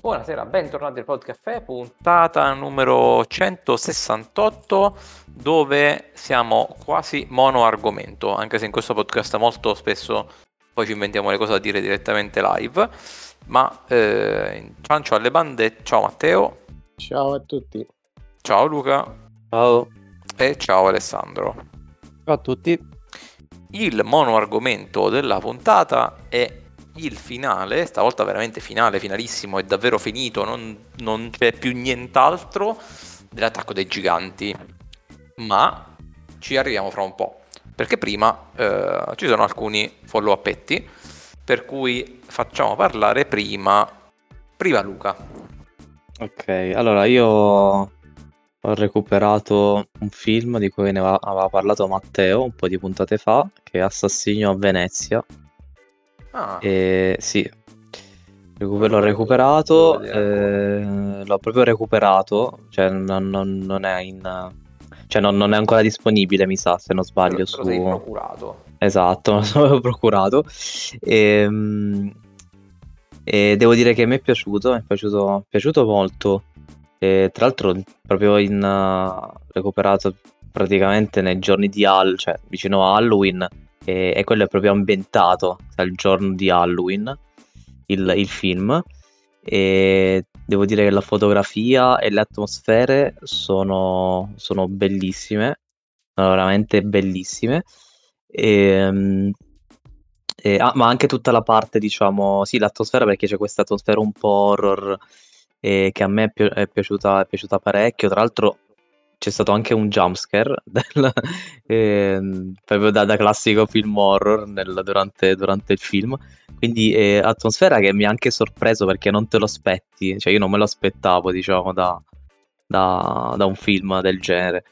Buonasera, bentornati al Podcaffè, puntata numero 168 dove siamo quasi mono argomento, anche se in questo podcast molto spesso poi ci inventiamo le cose da dire direttamente live, ma eh, ciancio alle bande, ciao Matteo. Ciao a tutti. Ciao Luca. Ciao. E ciao Alessandro. Ciao a tutti. Il mono argomento della puntata è il finale, stavolta veramente finale, finalissimo, è davvero finito, non, non c'è più nient'altro dell'attacco dei giganti. Ma ci arriviamo fra un po', perché prima eh, ci sono alcuni follow upetti, per cui facciamo parlare prima, prima Luca. Ok, allora io ho recuperato un film di cui ne aveva, parlato Matteo un po' di puntate fa, che è Assassino a Venezia. Ah, E sì, recu- l'ho recuperato, eh, l'ho proprio recuperato, cioè non, non- non è in... Cioè non, non è ancora disponibile, mi sa, se non sbaglio, lo su... sei procurato. Esatto, me lo avevo procurato. E, e devo dire che mi è piaciuto, mi è piaciuto, piaciuto molto. E tra l'altro, proprio in uh, recuperato praticamente nei giorni di Halloween, cioè vicino a Halloween, e, e quello è proprio ambientato dal giorno di Halloween, il, il film. E devo dire che la fotografia e le atmosfere sono, sono bellissime, sono veramente bellissime. E, e- ah, ma anche tutta la parte, diciamo, sì, l'atmosfera perché c'è questa atmosfera un po' horror eh, che a me è, pi- è piaciuta, è piaciuta parecchio. Tra l'altro c'è stato anche un jumpscare del- ehm, proprio da, da classico film horror nel- durante, durante il film. Quindi eh, atmosfera che mi ha anche sorpreso perché non te lo aspetti, cioè io non me lo aspettavo, diciamo, da, da- da un film del genere.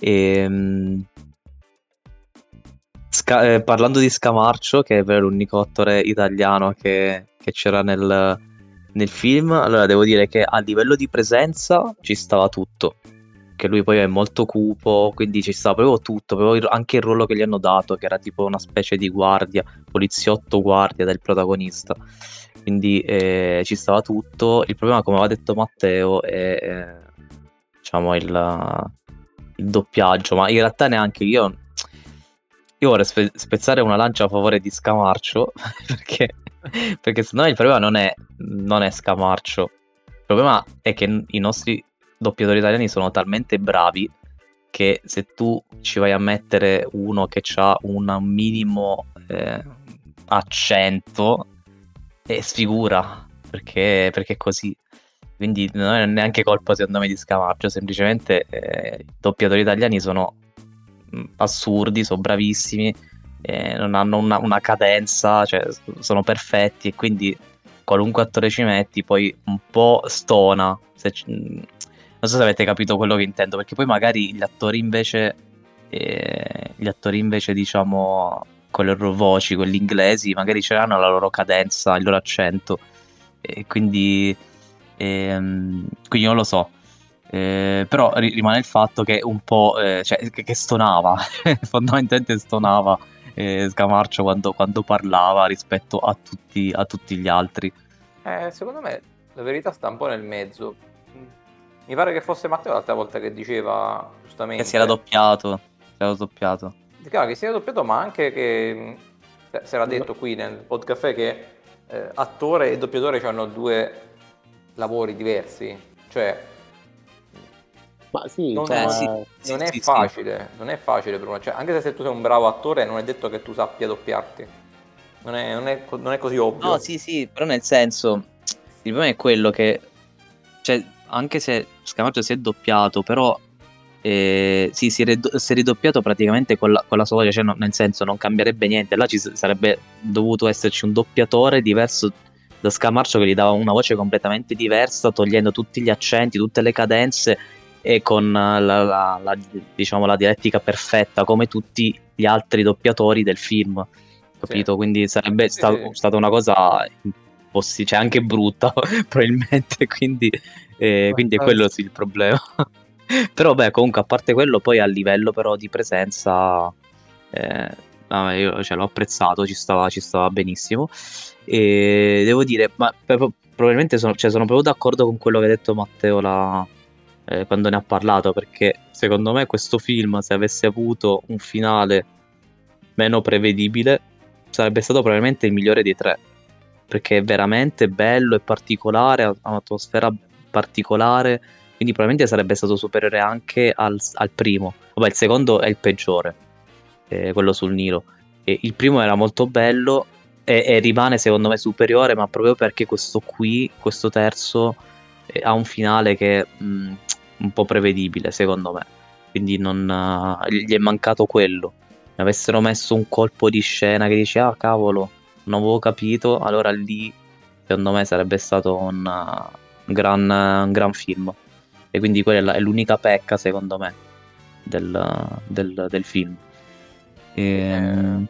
Ehm, Sca- eh, parlando di Scamarcio, che è l'unico attore italiano che, che c'era nel, nel film, allora devo dire che a livello di presenza ci stava tutto. Che lui poi è molto cupo, quindi ci stava proprio tutto, proprio anche il ruolo che gli hanno dato, che era tipo una specie di guardia, poliziotto guardia del protagonista. Quindi eh, ci stava tutto. Il problema, come aveva detto Matteo, è eh, diciamo il, il doppiaggio, ma in realtà neanche io. Io vorrei spe- spezzare una lancia a favore di Scamarcio perché, perché secondo me il problema non è, non è Scamarcio. Il problema è che i nostri doppiatori italiani sono talmente bravi che se tu ci vai a mettere uno che ha un minimo eh, accento, eh, sfigura perché, perché è così. Quindi non è neanche colpa secondo me di Scamarcio, semplicemente eh, i doppiatori italiani sono mh, assurdi, sono bravissimi, eh, non hanno una, una cadenza, cioè sono perfetti e quindi qualunque attore ci metti poi un po' stona. se mh, non so se avete capito quello che intendo, perché poi magari gli attori invece, eh, gli attori invece diciamo con le loro voci, quelli inglesi, magari ce l'hanno la loro cadenza, il loro accento e quindi, ehm, quindi non lo so. Eh, però ri- rimane il fatto che un po' eh, cioè, che, che stonava, fondamentalmente stonava eh, Scamarcio quando, quando parlava rispetto a tutti, a tutti gli altri. Eh, secondo me la verità sta un po' nel mezzo. Mi pare che fosse Matteo l'altra volta che diceva giustamente Che si era doppiato, si era doppiato. Chiaro, che sia doppiato, ma anche che si era detto qui nel podcast che eh, attore e doppiatore hanno due lavori diversi. Cioè, Ma sì, non, non- sì, non sì, è sì, sì. facile, non è facile per. Cioè, anche se tu sei un bravo attore, non è detto che tu sappia doppiarti. Non è, non è non è così ovvio. No, sì, sì, però nel senso, il problema è quello che, cioè, anche se Scamarcio si è doppiato, però eh, sì, si è, rid- si è ridoppiato praticamente con la, con la sua voce, cioè no- nel senso non cambierebbe niente, là ci sarebbe dovuto esserci un doppiatore diverso da Scamarcio che gli dava una voce completamente diversa, togliendo tutti gli accenti, tutte le cadenze e con la, la- la- diciamo, la dialettica perfetta, come tutti gli altri doppiatori del film capito? Quindi sarebbe Sì, sta- sì. stata una cosa impossibile, cioè anche brutta probabilmente, quindi, eh, quindi è quello sì il problema. però beh, comunque a parte quello, poi a livello però di presenza, eh, vabbè, io cioè, l'ho apprezzato, ci stava, ci stava benissimo. E devo dire, ma probabilmente sono, cioè, sono proprio d'accordo con quello che ha detto Matteo la- eh, quando ne ha parlato, perché secondo me questo film, se avesse avuto un finale meno prevedibile, sarebbe stato probabilmente il migliore dei tre, perché è veramente bello e particolare, ha ha un'atmosfera particolare, quindi probabilmente sarebbe stato superiore anche al, al primo. Vabbè, il secondo è il peggiore, eh, quello sul Nilo. E il primo era molto bello e, e rimane secondo me superiore, ma proprio perché questo qui, questo terzo, eh, ha un finale che è mh, un po' prevedibile, secondo me. Quindi non, eh, gli è mancato quello. Ne avessero messo un colpo di scena che dice, ah cavolo, non avevo capito, allora lì secondo me sarebbe stato un, uh, un gran, un gran film. E quindi quella è l'unica pecca, secondo me, del, del- del film. Ehm,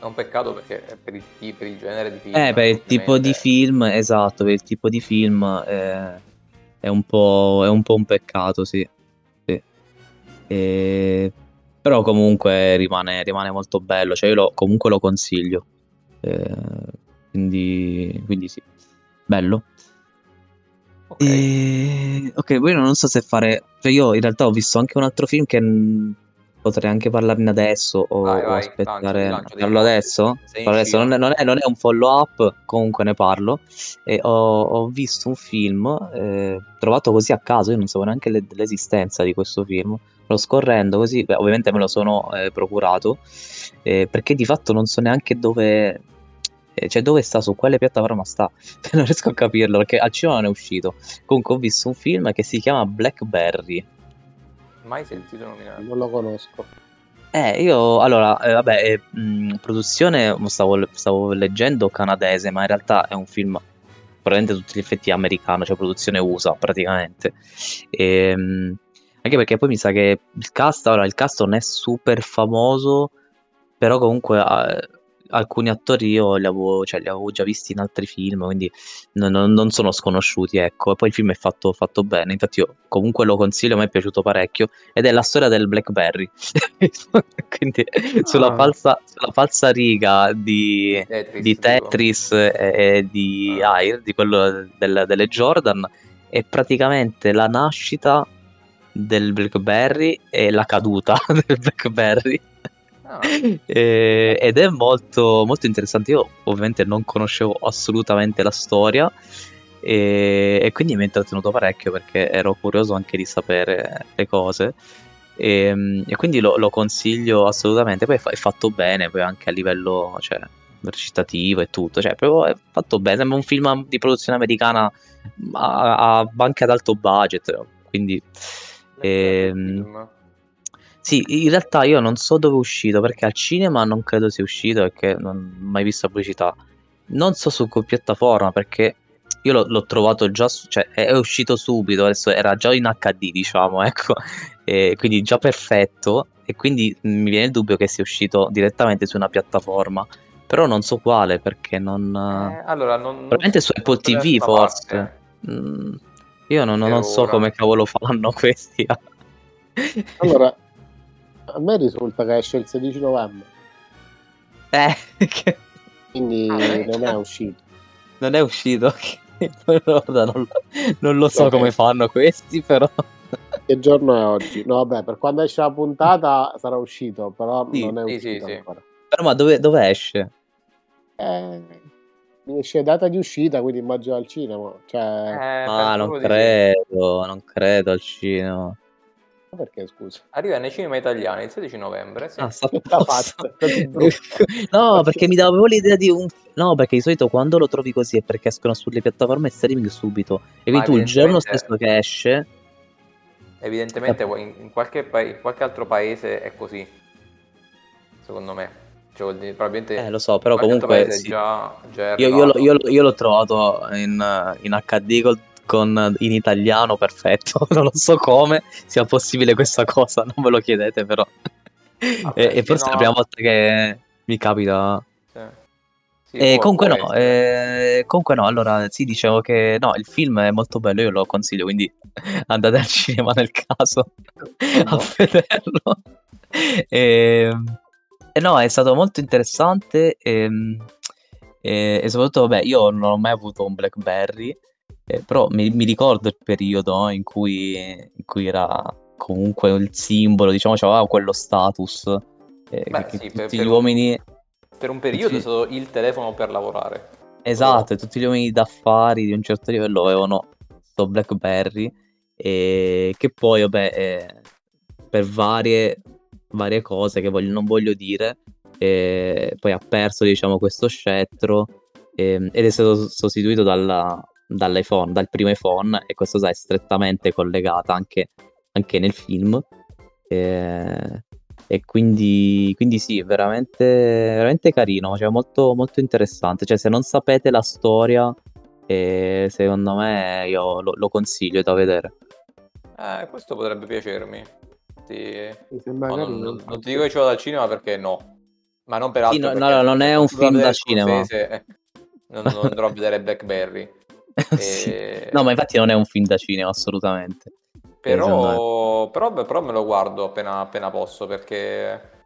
È un peccato perché è per il, per il genere di film. eh, per il tipo di film, esatto, per il tipo di film eh, è, un po', è un po' un peccato, sì. Sì. E- Però comunque rimane, rimane molto bello, cioè io lo- comunque lo consiglio. Eh, quindi, quindi sì, bello. Ok. E... Ok, poi non so se fare. Cioè, io in realtà ho visto anche un altro film che potrei anche parlarne adesso o, Vai, vai, aspettare. mo. adesso? Adesso. Non è, non è- non è un follow up, comunque ne parlo. E ho, ho visto un film eh, trovato così a caso, io non sapevo neanche le- dell'esistenza di questo film. Lo scorrendo così, beh, ovviamente me lo sono eh, procurato, eh, perché di fatto non so neanche dove. Eh, Cioè, dove sta, su quale piattaforma sta? Non riesco a capirlo perché al cinema non è uscito. Comunque ho visto un film che si chiama Blackberry. Mai sentito nominare. Non lo conosco. Eh, io allora, eh, vabbè, è, mh, produzione, stavo, stavo leggendo canadese, ma in realtà è un film probabilmente a tutti gli effetti americano, cioè produzione USA praticamente. Ehm, anche perché poi mi sa che il cast, allora, il cast non è super famoso, però comunque eh, alcuni attori io li avevo, cioè, li avevo già visti in altri film, quindi non, non- sono sconosciuti, ecco. E poi il film è fatto, fatto bene, infatti io comunque lo consiglio, me è piaciuto parecchio, ed è la storia del Blackberry. Quindi sulla Ah. falsa, sulla falsa riga di, Tetris, di. Tetris e, e di Ah. Air, di quello del- delle Jordan, è praticamente la nascita del Blackberry e la caduta del Blackberry. Ah, E- ed è molto, molto interessante. Io ovviamente non conoscevo assolutamente la storia e, e quindi mi ha intrattenuto parecchio perché ero curioso anche di sapere le cose. E, e quindi lo, lo consiglio assolutamente. Poi è fa- è fatto bene, poi anche a livello cioè, recitativo e tutto. Cioè, proprio è fatto bene. Sembra un film di produzione americana a, a- anche ad alto budget. Quindi. ehm. Sì, in realtà io non so dove è uscito perché al cinema non credo sia uscito perché non ho mai visto la pubblicità. Non so su che piattaforma perché io l'ho, l'ho trovato già, su- cioè è, uscito subito, adesso era già in HD diciamo, ecco, e quindi già perfetto e quindi mi viene il dubbio che sia uscito direttamente su una piattaforma, però non so quale perché non... Eh, allora, non, probabilmente su Apple TV forse. Mm, io non, non so ora. come cavolo fanno questi. Allora, a me risulta che esce il 16 novembre, Eh, che- quindi Ah, non è uscito. Non è uscito. ok. Non, lo- non lo so Ok. come fanno questi, però. Che giorno è oggi? No, vabbè, per quando esce la puntata sarà uscito, però Sì, non è sì, uscito sì, sì. ancora. Però ma dove, dove esce? Eh, esce data di uscita, quindi immagino al cinema. Cioè, Eh, Ah, non credo, non credo al cinema. Perché scusa? Arriva nei cinema italiani il 16 novembre. Sì. Ah, sta a Che t'ha posto. fatto? Così brutto. No, perché mi dava proprio l'idea di un... No, perché di solito quando lo trovi così è perché escono sulle piattaforme streaming subito. E quindi Ma tu il giorno stesso che esce... Evidentemente in, in qualche pa- in qualche altro paese è così. Secondo me. Cioè, probabilmente Eh, lo so, però comunque... sì. già, già Io, io l'ho- io l'ho- io l'ho trovato in, in HD col- con, in italiano perfetto. Non lo so come sia possibile questa cosa, non ve lo chiedete però. Vabbè, e, e forse è no. la prima volta che mi capita. Sì. Sì, E può- comunque può no, eh, comunque no, allora sì, dicevo che no, il film è molto bello, io lo consiglio, quindi andate al cinema nel caso a no. vederlo. E, e no, è stato molto interessante ehm, e, e soprattutto, vabbè, io non ho mai avuto un Blackberry Eh, però mi, mi ricordo il periodo in, cui, in cui era comunque il simbolo, diciamo, aveva quello status. eh, Beh, che sì, tutti per- gli per un- uomini... Per un periodo Sì. è stato il telefono per lavorare. Esatto, e tutti gli uomini d'affari di un certo livello avevano sto BlackBerry e che poi, vabbè, eh, per varie, varie cose che voglio- non voglio dire, eh, poi ha perso, diciamo, questo scettro ehm, ed è stato sostituito dalla- dall'iPhone, dal primo iPhone e questo sai, è strettamente collegata anche, anche nel film. Eh, e quindi, quindi sì, veramente, veramente carino, cioè molto, molto interessante. Cioè, se non sapete la storia, eh, secondo me io lo, lo consiglio da vedere. Eh, questo potrebbe piacermi. Sì. Mi sembra Ma non, non- non ti dico che ci vado al cinema perché no. Ma non per Sì, altro. no, perché no, non è un film da cinema. Non, non andrò a vedere Blackberry. Sì. E- No, ma infatti non è un film da cinema, assolutamente. Però, però, però me lo guardo appena, appena posso perché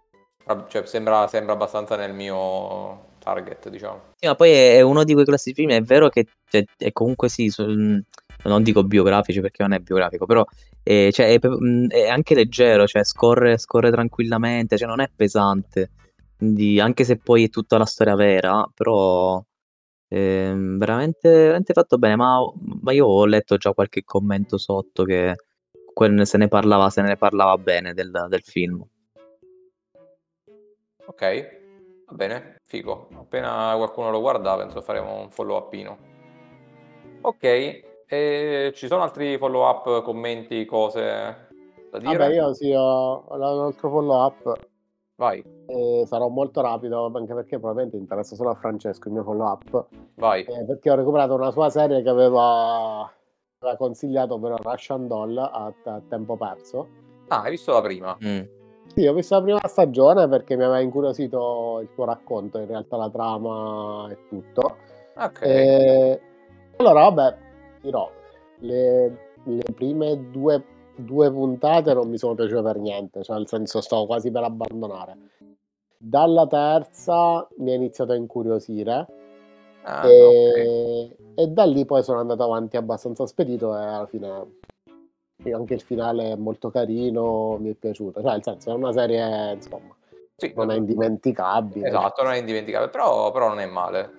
cioè, sembra, sembra abbastanza nel mio target, diciamo. Sì, ma poi è, uno di quei classici film, è vero che cioè, è comunque sì, sul- non dico biografici perché non è biografico, però eh, cioè, è, mh, è anche leggero, cioè scorre, scorre tranquillamente, cioè non è pesante. Quindi, anche se poi è tutta una storia vera, però ehm, veramente, veramente fatto bene. Ma, ma io ho letto già qualche commento sotto che quel- se ne parlava, se ne parlava bene del, del film. Ok, va bene, figo. Appena qualcuno lo guarda, penso faremo un follow upino. Ok, e ci sono altri follow up, commenti, cose da dire? Vabbè, io sì, ho, ho un altro follow up. Vai, e sarò molto rapido anche perché probabilmente interessa solo a Francesco il mio follow up. vai. Eh, perché ho recuperato una sua serie che aveva, aveva consigliato per Russian Doll a, a tempo perso. Ah, hai visto la prima? Mm. Sì, ho visto la prima stagione perché mi aveva incuriosito il tuo racconto, in realtà la trama e tutto. Ok. Eh, allora, vabbè, dirò, le, le prime due, due puntate non mi sono piaciute per niente, cioè nel senso stavo quasi per abbandonare. Dalla terza mi ha iniziato a incuriosire Ah, e, e da lì poi sono andato avanti abbastanza spedito e alla fine anche il finale è molto carino, mi è piaciuto, cioè nel senso è una serie insomma Sì, non è indimenticabile, Esatto, non è indimenticabile, però, però non è male.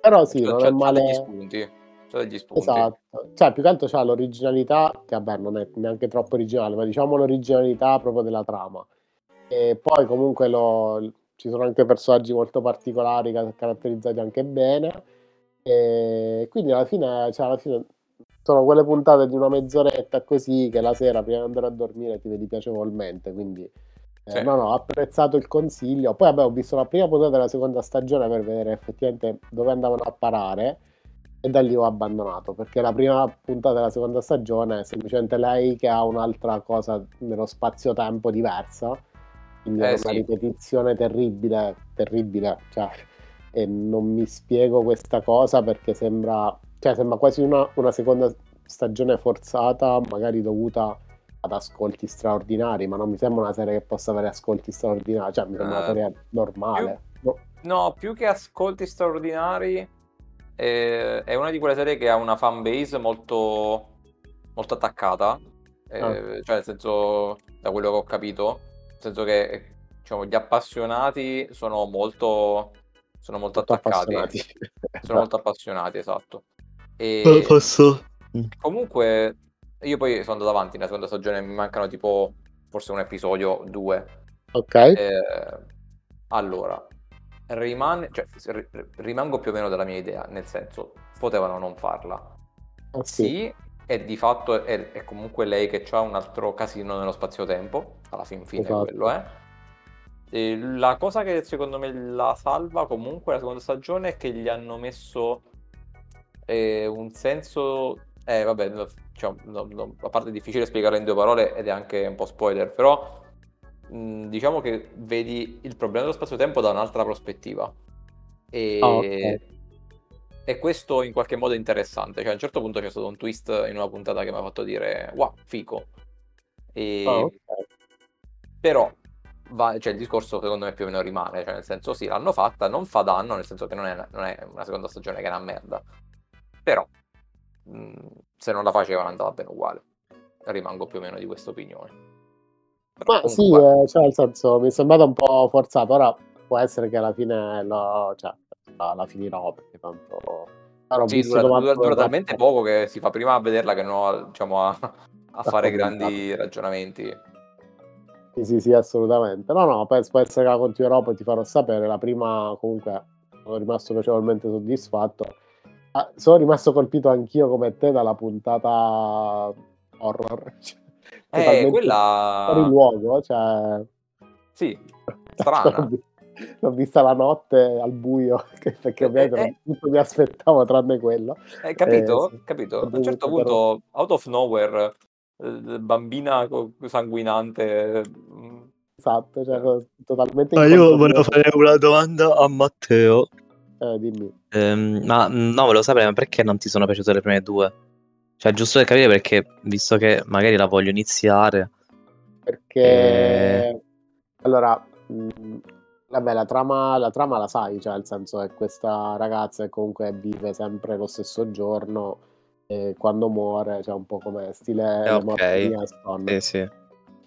però sì, C'ha- non c'ha- è male. degli spunti. C'ha degli spunti. Esatto, cioè più che altro c'ha l'originalità, che vabbè non è neanche troppo originale, ma diciamo l'originalità proprio della trama. E poi comunque lo- ci sono anche personaggi molto particolari, ca- caratterizzati anche bene. E quindi alla fine, cioè alla fine sono quelle puntate di una mezz'oretta così che la sera prima di andare a dormire ti vedi piacevolmente. Quindi eh, Sì. no, no, ho apprezzato il consiglio. Poi vabbè, ho visto la prima puntata della seconda stagione per vedere effettivamente dove andavano a parare e da lì ho abbandonato perché la prima puntata della seconda stagione è semplicemente lei che ha un'altra cosa nello spazio-tempo diversa quindi Eh, è una sì. ripetizione terribile terribile cioè, e non mi spiego questa cosa perché sembra cioè sembra quasi una, una seconda stagione forzata magari dovuta ad ascolti straordinari ma non mi sembra una serie che possa avere ascolti straordinari cioè mi sembra una Eh, serie normale No. No, più che ascolti straordinari, eh, è una di quelle serie che ha una fan base molto, molto attaccata. eh, Ah. Cioè, nel senso, da quello che ho capito, nel senso che diciamo, gli appassionati sono molto, sono molto molto attaccati. appassionati Sono molto appassionati, esatto. E Posso? comunque, io poi sono andato avanti nella seconda stagione, mi mancano tipo forse un episodio, due. ok Eh, allora, rimane, cioè, ri- rimango più o meno della mia idea, nel senso, potevano non farla. Ah, sì. Sì, e di fatto è, è comunque lei che ha un altro casino nello spazio-tempo, alla fin fine Esatto. quello è. E la cosa che secondo me la salva comunque la seconda stagione è che gli hanno messo eh, un senso... Eh, vabbè, diciamo, no- no, a parte è difficile spiegarlo in due parole ed è anche un po' spoiler, però mh, diciamo che vedi il problema dello spazio-tempo da un'altra prospettiva. E, Ah, ok. E questo in qualche modo è interessante. Cioè, a un certo punto c'è stato un twist in una puntata che mi ha fatto dire, wow, fico. E- ok. Però va- cioè, il discorso secondo me più o meno rimane, cioè nel senso sì, l'hanno fatta, non fa danno, nel senso che non è, non è una seconda stagione che è una merda. Però mh, se non la facevano andava bene uguale. Rimango più o meno di questa opinione. Ma comunque, sì, eh, cioè, nel senso, mi è sembrato un po' forzato. Ora può essere che alla fine lo, cioè, la, la finirò perché tanto ho sì, dura, dura- dura talmente poco che si fa prima a vederla che non diciamo, a, a fare commentato. grandi ragionamenti. Sì, sì, sì, assolutamente. No, no, penso può essere che la continuerò, poi ti farò sapere. La prima, comunque, sono rimasto piacevolmente soddisfatto. Ah, sono rimasto colpito anch'io come te dalla puntata horror. Cioè, Eh, quella... fuori luogo, cioè... Sì, strana. L'ho vista la notte al buio, perché Eh, ovviamente eh, non tutto mi aspettavo tranne quello. Hai capito? Eh, sì. Capito? A un certo dovuto però- punto, out of nowhere, eh, bambina sanguinante. mm, Esatto, cioè, totalmente Ma io volevo fare una domanda a Matteo. Eh, dimmi. Ehm, ma mm, no, volevo sapere ma perché non ti sono piaciute le prime due? Cioè, giusto per capire perché, visto che magari la voglio iniziare. Perché Eh. allora, mh, vabbè, la trama, la trama la sai, cioè nel senso è questa ragazza che comunque vive sempre lo stesso giorno e quando muore, cioè un po' come stile Eh, le ok. morti di. Sì, sì.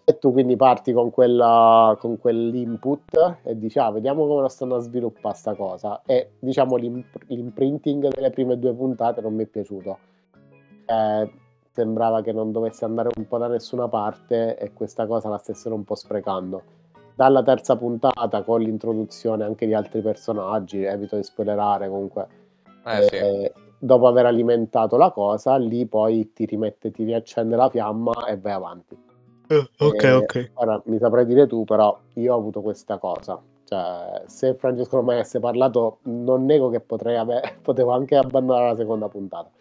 E tu quindi parti con, quella, con quell'input e dici, ah, vediamo come lo stanno a sviluppare sta cosa. E diciamo l'imp- l'imprinting delle prime due puntate non mi è piaciuto. Eh, sembrava che non dovesse andare un po' da nessuna parte e questa cosa la stessero un po' sprecando. Dalla terza puntata, con l'introduzione anche di altri personaggi, evito di spoilerare comunque, Eh sì. eh, dopo aver alimentato la cosa, lì poi ti rimette, ti riaccende la fiamma e vai avanti. ok, Eh, ok. Ora mi saprai dire tu, però io ho avuto questa cosa. Cioè, se Francesco non mi avesse parlato, non nego che potrei ave- potevo anche abbandonare la seconda puntata.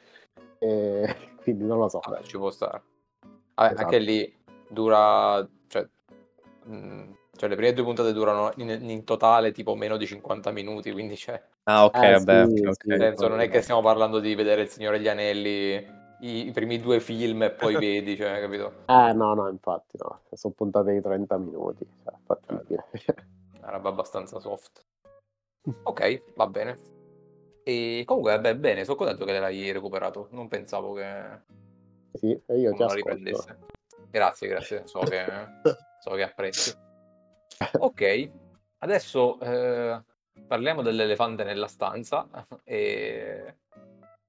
Eh, quindi non lo so. Vabbè, ci può stare. Vabbè, Esatto. Anche lì dura, cioè, mm, cioè, le prime due puntate durano in, in totale tipo meno di 50 minuti, quindi c'è. Ah, ok, Eh, vabbè, sì, ok, ok. sì. Senso, non è che stiamo parlando di vedere Il Signore degli Anelli, i, i primi due film e poi vedi, cioè, capito? Eh, no, no, infatti, no. Sono puntate di 30 minuti. Cioè, fattibile. Una roba abbastanza soft. Ok, va bene. E comunque, vabbè, bene, sono contento che l'hai recuperato. Non pensavo che sì, io la ascolto. riprendesse. Grazie, grazie, so che, so che apprezzi. Ok, adesso eh, parliamo dell'elefante nella stanza. E...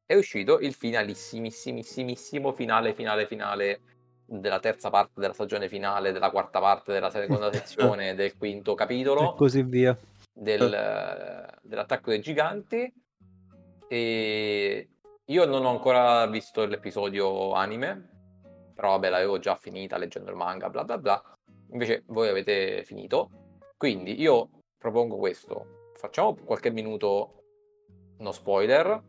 È uscito il finalissimissimissimo finale, finale, finale della terza parte della stagione finale, della quarta parte della seconda sezione, del quinto E capitolo così via. del- dell'attacco dei giganti. E io non ho ancora visto l'episodio anime, però vabbè, l'avevo già finita leggendo il manga, bla bla bla. Invece voi avete finito. Quindi io propongo questo. Facciamo qualche minuto no spoiler,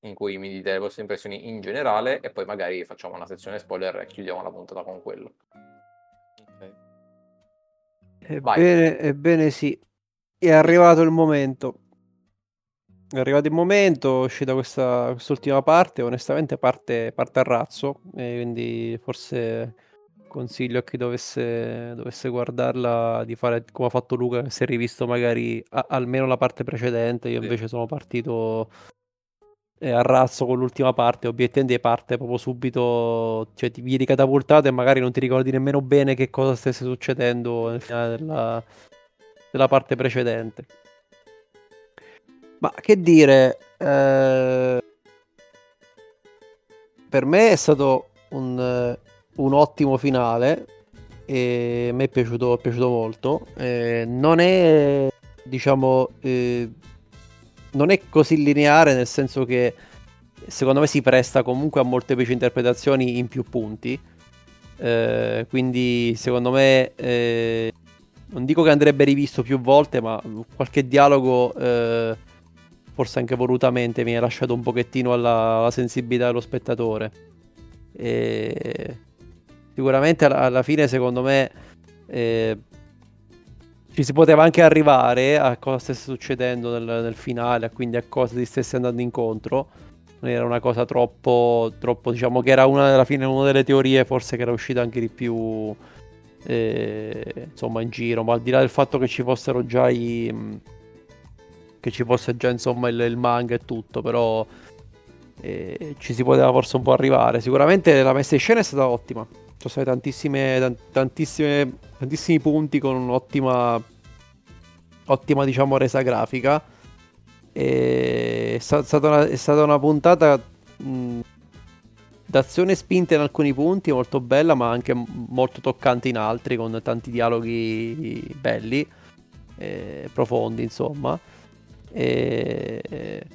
in cui mi dite le vostre impressioni in generale, e poi magari facciamo una sezione spoiler e chiudiamo la puntata con quello. Ebbene, ebbene sì, è arrivato il momento. È arrivato il momento, è uscita questa quest'ultima parte, onestamente parte, parte a razzo, e quindi forse consiglio a chi dovesse, dovesse guardarla di fare come ha fatto Luca, che si è rivisto magari a- almeno la parte precedente, io Sì. invece sono partito eh, a razzo con l'ultima parte, obiettivamente parte proprio subito, cioè ti vieni catapultato e magari non ti ricordi nemmeno bene che cosa stesse succedendo nel finale della, della parte precedente. Ma che dire, eh, per me è stato un, un ottimo finale e a me è piaciuto, è piaciuto molto. Eh, non è, diciamo, eh, non è così lineare nel senso che secondo me si presta comunque a molteplici interpretazioni in più punti. Eh, quindi secondo me eh, non dico che andrebbe rivisto più volte, ma qualche dialogo eh, forse anche volutamente mi ha lasciato un pochettino alla, alla sensibilità dello spettatore. E sicuramente alla, alla fine secondo me eh, ci si poteva anche arrivare a cosa stesse succedendo nel, nel finale, quindi a cosa si stesse andando incontro. Non era una cosa troppo, troppo diciamo che era una, alla fine una delle teorie forse che era uscita anche di più eh, insomma in giro, ma al di là del fatto che ci fossero già i che ci fosse già insomma il, il manga e tutto, però e ci si poteva forse un po' arrivare. Sicuramente la messa in scena è stata ottima. Ci sono tantissime, tantissime, tantissimi punti con un'ottima ottima diciamo resa grafica. E è, stata una, è stata una puntata mh, d'azione spinta in alcuni punti, molto bella, ma anche molto toccante in altri, con tanti dialoghi belli, eh, profondi, insomma. E,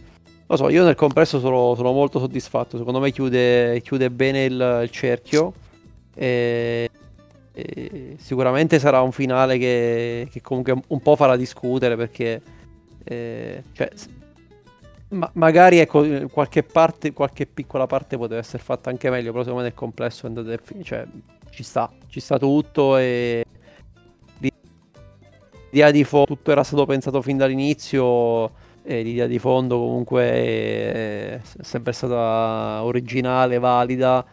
lo so, io nel compresso sono, sono, molto soddisfatto. Secondo me chiude, chiude bene il, il cerchio. E, e sicuramente sarà un finale che, che, comunque un po' farà discutere perché eh, cioè, ma, magari ecco, qualche parte, qualche piccola parte poteva essere fatta anche meglio, però secondo me nel complesso è andato cioè, ci sta, ci sta tutto e l'idea di fondo, tutto era stato pensato fin dall'inizio e l'idea di fondo comunque è sempre stata originale, valida,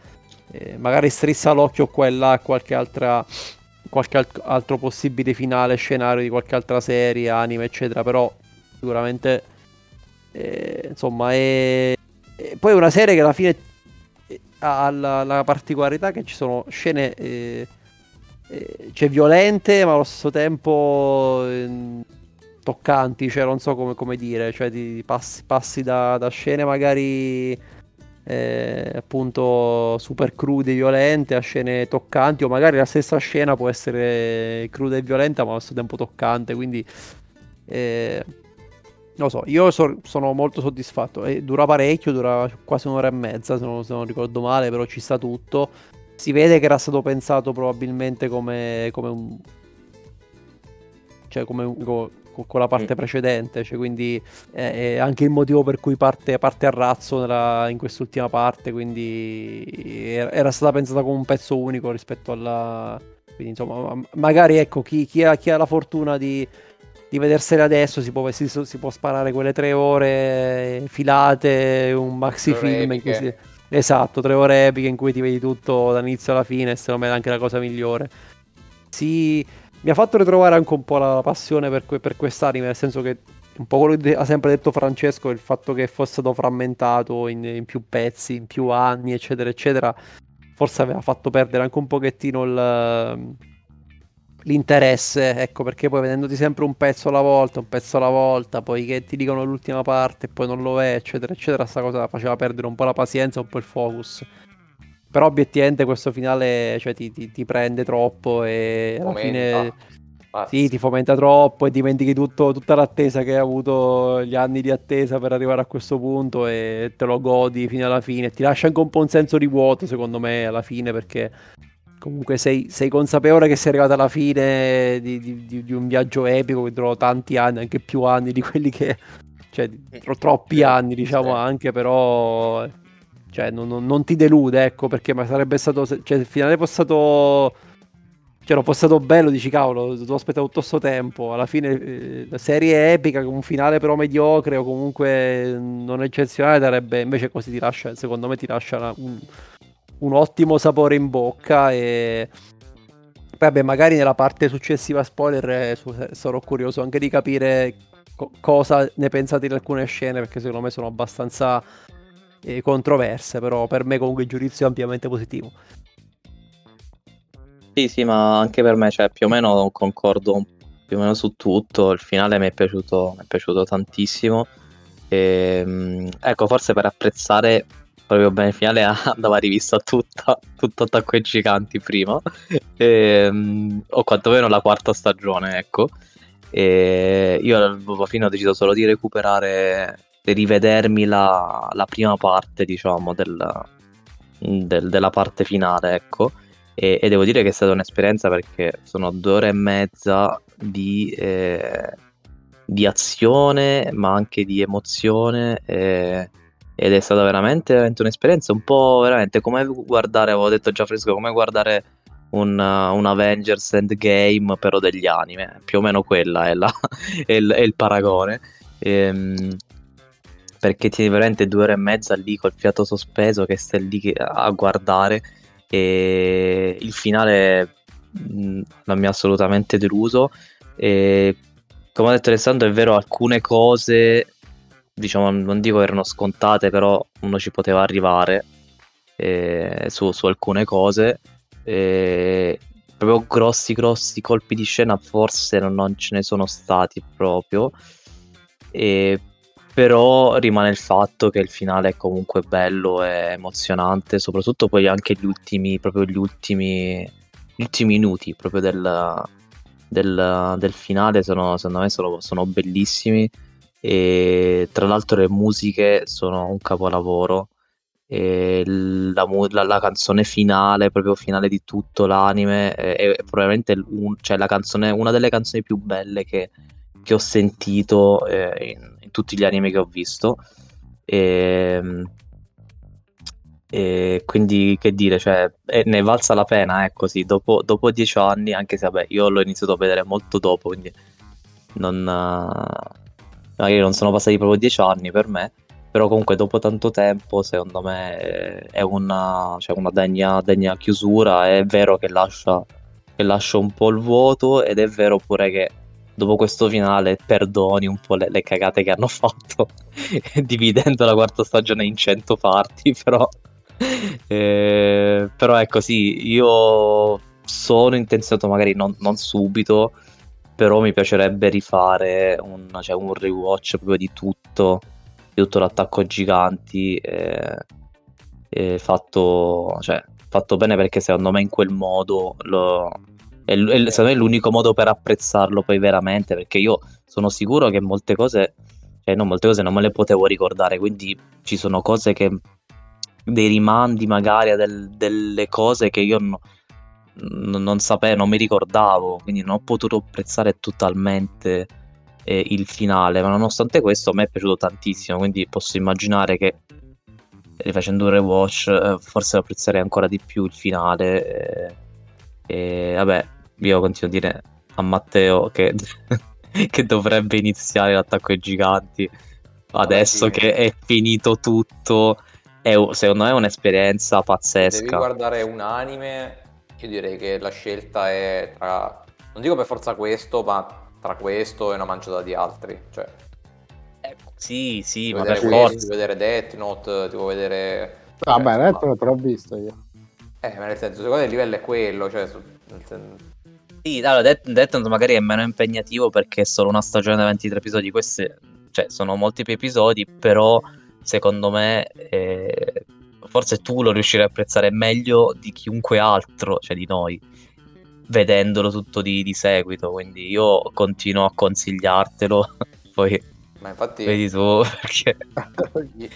e magari strizza l'occhio qua e là a qualche altra qualche altro possibile finale, scenario di qualche altra serie, anime, eccetera, però sicuramente eh, insomma, è... è... poi è una serie che alla fine ha la, la particolarità che ci sono scene eh, eh, cioè violente, ma allo stesso tempo ehm, toccanti, cioè non so come, come dire, cioè di passi, passi da, da, scene magari eh, appunto super crude e violente a scene toccanti o magari la stessa scena può essere cruda e violenta ma allo stesso tempo toccante, quindi eh, non lo so, io so, sono molto soddisfatto. E dura parecchio, dura quasi un'ora e mezza, se non, se non, ricordo male, però ci sta tutto. Si vede che era stato pensato probabilmente come, come un... Cioè, come un, con, con la parte mm. precedente, cioè, quindi è, è, anche il motivo per cui parte, parte a razzo nella, in quest'ultima parte, quindi era stata pensata come un pezzo unico rispetto alla... Quindi insomma, magari ecco, chi, chi, ha, chi ha la fortuna di di vedersele adesso si può, si, si può, sparare quelle tre ore filate, un maxi film si... Esatto, tre ore epiche in cui ti vedi tutto dall'inizio alla fine secondo me è anche la cosa migliore. Si... Mi ha fatto ritrovare anche un po' la passione per, per quest'anime, nel senso che un po' quello che ha sempre detto Francesco, il fatto che fosse stato frammentato in, in più pezzi, in più anni, eccetera, eccetera, forse aveva fatto perdere anche un pochettino il l'interesse, ecco perché poi vedendoti sempre un pezzo alla volta, un pezzo alla volta, poi che ti dicono l'ultima parte e poi non lo è, eccetera, eccetera, sta cosa faceva perdere un po' la pazienza, un po' il focus. Però obiettivamente questo finale cioè, ti, ti, ti, prende troppo e alla fine sì, ti fomenta troppo e dimentichi tutto, tutta l'attesa che hai avuto, gli anni di attesa per arrivare a questo punto e te lo godi fino alla fine. Ti lascia anche un po' un senso di vuoto secondo me alla fine perché comunque sei, sei, consapevole che sei arrivato alla fine di, di, di, un viaggio epico che durò tanti anni, anche più anni di quelli che... cioè tro, troppi anni diciamo anche, però... Cioè non, non, non, ti delude, ecco, perché ma sarebbe stato... Cioè il finale fosse stato... Cioè, fosse stato bello, dici cavolo, tu aspettato tutto questo tempo. Alla fine, eh, la serie epica con un finale però mediocre o comunque non eccezionale, darebbe invece così ti lascia, secondo me ti lascia un, un ottimo sapore in bocca e vabbè magari nella parte successiva spoiler eh, sarò curioso anche di capire co- cosa ne pensate di alcune scene perché secondo me sono abbastanza eh, controverse però per me comunque il giudizio è ampiamente positivo sì sì ma anche per me cioè più o meno concordo più o meno su tutto il finale mi è piaciuto, mi è piaciuto tantissimo e, ehm, ecco forse per apprezzare proprio bene finale andava rivista tutta, tutto Attacco ai Giganti prima, e, ehm, o quantomeno la quarta stagione, ecco. E io alla fine ho deciso solo di recuperare, rivedermi la, la prima parte, diciamo, del, del, della parte finale, ecco. E, e, devo dire che è stata un'esperienza perché sono due ore e mezza di, eh, di azione, ma anche di emozione. Eh, ed è stata veramente, veramente un'esperienza un po' veramente come guardare, avevo detto già fresco, come guardare un, un Avengers Endgame però degli anime, più o meno quella è, la, è, il, è il, paragone. Ehm, perché tieni veramente due ore e mezza lì col fiato sospeso che stai lì a guardare e il finale non mi ha assolutamente deluso e come ha detto Alessandro è vero alcune cose diciamo, non dico erano scontate, però uno ci poteva arrivare eh, su, su, alcune cose. Eh, proprio grossi, grossi colpi di scena forse non, non ce ne sono stati proprio. E, però rimane il fatto che il finale è comunque bello e emozionante, soprattutto poi anche gli ultimi, proprio gli ultimi, gli ultimi minuti proprio del, del, del finale sono, secondo me sono, sono bellissimi. E tra l'altro le musiche sono un capolavoro. E la, la, la, canzone finale, proprio finale di tutto l'anime, è, è probabilmente un, cioè canzone, una delle canzoni più belle che, che ho sentito eh, in, in, tutti gli anime che ho visto. E, e quindi che dire, cioè, ne valsa la pena, ecco sì, dopo, dopo dieci anni, anche se vabbè, io l'ho iniziato a vedere molto dopo, quindi non, magari non sono passati proprio dieci anni per me, però comunque dopo tanto tempo secondo me è una, cioè una degna, degna, chiusura, è vero che lascia, che lascia un po' il vuoto ed è vero pure che dopo questo finale perdoni un po' le, le cagate che hanno fatto dividendo la quarta stagione in 100 parti, però, eh, però ecco sì, io sono intenzionato magari non, non subito, però mi piacerebbe rifare un, cioè un rewatch proprio di tutto tutto l'attacco giganti eh, eh, fatto, cioè, fatto bene perché secondo me in quel modo lo, è, è, secondo me è l'unico modo per apprezzarlo poi veramente perché io sono sicuro che molte cose cioè no, molte cose non me le potevo ricordare quindi ci sono cose che dei rimandi magari a del, delle cose che io no, non sapevo, non mi ricordavo quindi non ho potuto apprezzare totalmente eh, il finale, ma nonostante questo a me è piaciuto tantissimo, quindi posso immaginare che rifacendo un rewatch eh, forse apprezzerei ancora di più il finale eh, e vabbè, io continuo a dire a Matteo che, che dovrebbe iniziare l'attacco ai giganti adesso che è finito tutto è, secondo me è un'esperienza pazzesca devi guardare un anime io direi che la scelta è tra non dico per forza questo ma tra questo e una manciata di altri. Cioè, eh, sì, sì, ma per forza. Ti vedere Death Note, ti vuoi vedere... Vabbè, cioè, Death Note l'ho visto io. Eh, ma nel senso, secondo me il livello è quello, cioè... Senso... Sì, allora, Death, Note magari è meno impegnativo perché è solo una stagione da 23 episodi, questi, cioè, sono molti più episodi, però secondo me... Eh, forse tu lo riuscirai a apprezzare meglio di chiunque altro, cioè di noi vedendolo tutto di, di seguito, quindi io continuo a consigliartelo, poi Ma infatti, vedi tu perché...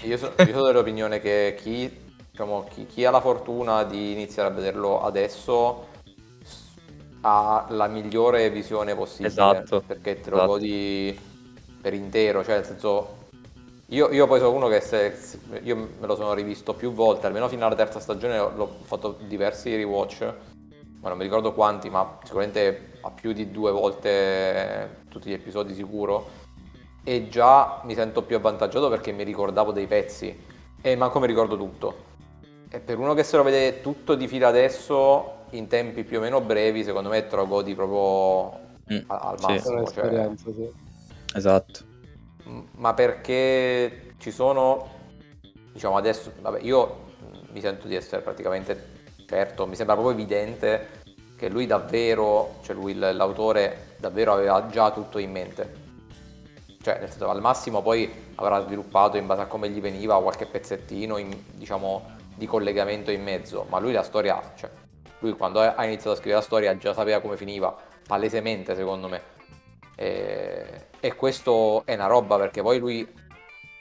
io, sono, io sono dell'opinione che chi, diciamo, chi, chi ha la fortuna di iniziare a vederlo adesso ha la migliore visione possibile esatto, perché te lo esatto. godi per intero cioè nel senso io, io poi sono uno che se, io me lo sono rivisto più volte almeno fino alla terza stagione l'ho fatto diversi rewatch ma non mi ricordo quanti, ma sicuramente a più di due volte tutti gli episodi sicuro. E già mi sento più avvantaggiato perché mi ricordavo dei pezzi e manco mi ricordo tutto. E per uno che se lo vede tutto di fila adesso, in tempi più o meno brevi, secondo me te lo godi proprio mm, al massimo. Sì. Cioè... Sì. Esatto. Ma perché ci sono, diciamo adesso, vabbè, io mi sento di essere praticamente certo, mi sembra proprio evidente che lui davvero, cioè lui l'autore davvero aveva già tutto in mente. Cioè, nel senso, al massimo poi avrà sviluppato in base a come gli veniva qualche pezzettino, in, diciamo, di collegamento in mezzo, ma lui la storia, cioè, lui quando ha iniziato a scrivere la storia già sapeva come finiva, palesemente secondo me. E, e questo è una roba perché poi lui,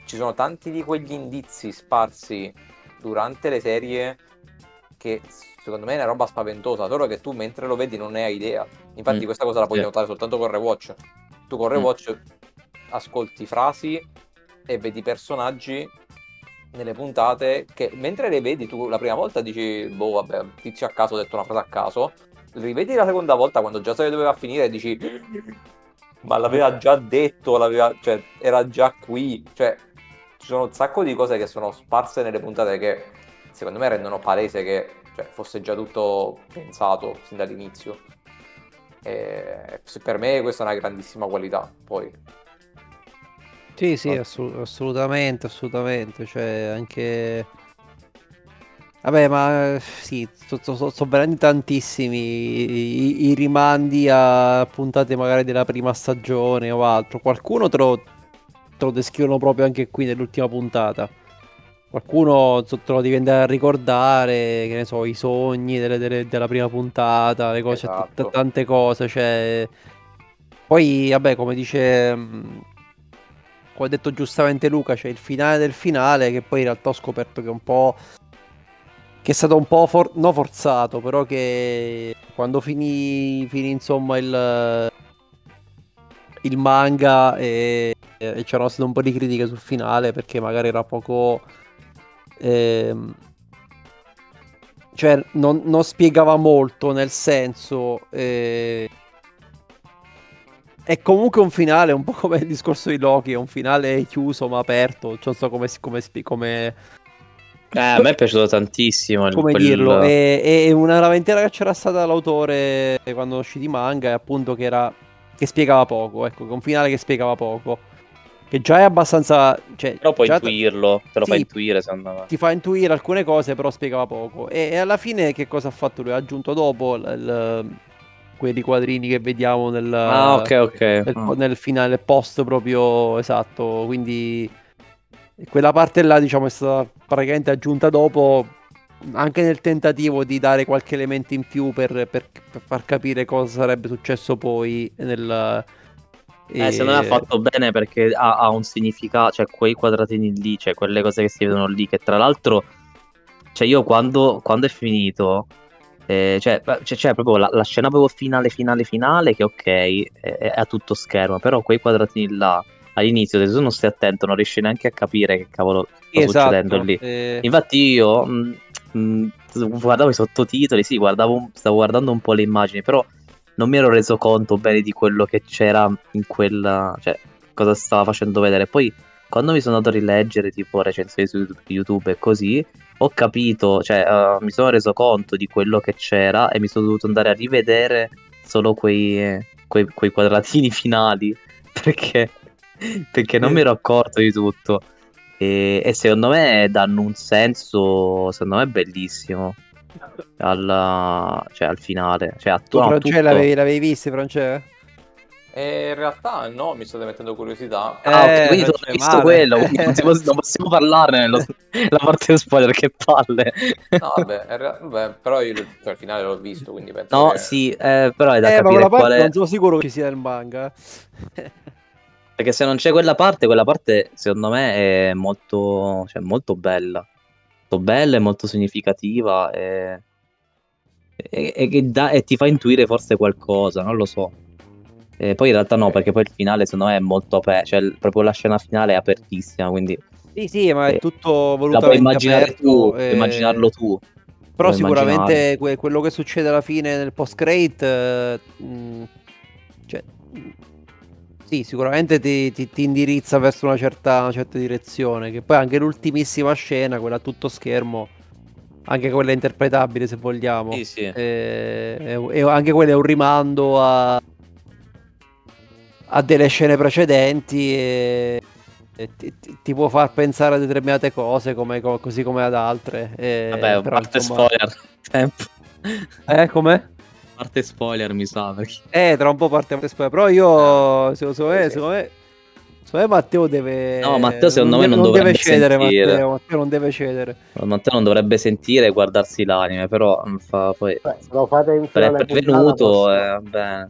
ci sono tanti di quegli indizi sparsi durante le serie che secondo me è una roba spaventosa, solo che tu mentre lo vedi non ne hai idea. Infatti mm. questa cosa la puoi yeah. notare soltanto con Rewatch. Tu con Rewatch mm. ascolti frasi e vedi personaggi nelle puntate che mentre le vedi tu la prima volta dici boh vabbè tizio a caso ho detto una frase a caso rivedi la seconda volta quando già sai dove va a finire e dici ma l'aveva già detto l'aveva, cioè era già qui cioè ci sono un sacco di cose che sono sparse nelle puntate che secondo me rendono palese che cioè, fosse già tutto pensato sin dall'inizio. E per me questa è una grandissima qualità. Poi Sì, sì, assu- assolutamente, assolutamente. Cioè, anche. Vabbè, ma sì, sono veramente tantissimi i, i rimandi a puntate magari della prima stagione o altro. Qualcuno te lo, te lo descrivono proprio anche qui nell'ultima puntata. Qualcuno te lo devi andare a ricordare, che ne so, i sogni delle- delle- della prima puntata, le cose, t- Esatto. t- tante cose. Cioè... Poi, vabbè, come dice, come ha detto giustamente Luca, c'è il finale del finale, che poi in realtà ho scoperto che è un po'. che è stato un po' for- no forzato, però che quando finì, finì insomma il, il manga e, e c'erano state un po' di critiche sul finale perché magari era poco. ehm, cioè, non, non spiegava molto, nel senso. eh, è comunque un finale, un po' come il discorso di Loki, è un finale chiuso ma aperto. Non so come, come, come, Eh, a me è piaciuto tantissimo. come quel- dirlo. E, e una lamentela che c'era stata l'autore quando è usciti i manga è appunto che era che spiegava poco, ecco, un finale che spiegava poco. Che già è abbastanza. Cioè, Però puoi intuirlo, te lo Sì. fa intuire me. ti fa intuire alcune cose, però spiegava poco. E, e alla fine che cosa ha fatto lui? Ha aggiunto dopo il- il- quelli quadrini che vediamo nel, Ah, ok, ok. nel, Ah. nel finale post proprio esatto. Quindi quella parte là, diciamo, è stata praticamente aggiunta dopo. Anche nel tentativo di dare qualche elemento in più per, per- per far capire cosa sarebbe successo poi nel. Eh, secondo me ha fatto bene perché ha, ha un significato, cioè quei quadratini lì, cioè quelle cose che si vedono lì, che tra l'altro, cioè io quando, quando è finito, eh, cioè, c'è c'è proprio la, la scena proprio finale, finale, finale, che ok, è, è a tutto schermo, però quei quadratini là, all'inizio, se tu non stai attento, non riesci neanche a capire che cavolo sta Esatto, succedendo lì. eh, Infatti io mh, mh, guardavo i sottotitoli, sì, guardavo, stavo guardando un po' le immagini, però non mi ero reso conto bene di quello che c'era in quella, cioè cosa stava facendo vedere. Poi quando mi sono andato a rileggere tipo recensioni su YouTube e così, ho capito, cioè eh, mi sono reso conto di quello che c'era e mi sono dovuto andare a rivedere solo quei, quei, quei quadratini finali perché, perché non mi ero accorto di tutto. E, e secondo me danno un senso, secondo me, bellissimo alla- cioè, al finale. Cioè, a tu, no, France, tutto. l'avevi, l'avevi visto, France? E in realtà no, mi state mettendo curiosità. Ah, ok, Eh, quindi tu non hai visto male. quello, non, si non possiamo parlarne nella parte spoiler, che palle. No, vabbè, rea- vabbè, però io cioè, al finale l'ho visto, quindi penso No, che... sì, eh, però è da Eh, ma capire parte qual è. non sono sicuro che sia nel manga. Perché se non c'è quella parte, quella parte secondo me è molto, cioè, molto bella. Molto bella e molto significativa e, e- e che dà- e ti fa intuire forse qualcosa, non lo so. E poi in realtà no, perché poi il finale secondo me è molto aperto, cioè proprio la scena finale è apertissima, quindi Sì, sì, ma è Eh, tutto la puoi immaginare aperto, tu, eh, immaginarlo tu. Però sicuramente que- quello che succede alla fine nel post credit cioè, mh, sì, sicuramente ti, ti- ti indirizza verso una certa, una certa direzione. Che poi anche l'ultimissima scena, quella a tutto schermo, anche quella è interpretabile se vogliamo. Sì, sì. E, e- e anche quello è un rimando a, a delle scene precedenti e, e ti, ti- ti può far pensare a determinate cose come, co- così come ad altre. E, Vabbè, però, parte insomma- spoiler. Tempo. Eh, com'è? Parte spoiler, mi sa. Perché... Eh, tra un po' parte spoiler, però io secondo, secondo me, secondo me, secondo me Matteo deve No, Matteo secondo me deve- non deve cedere. Matteo, Matteo non deve cedere. Matteo non dovrebbe sentire e guardarsi l'anime, però mm, fa poi... Beh, se lo fate in Per puntata, eh, beh,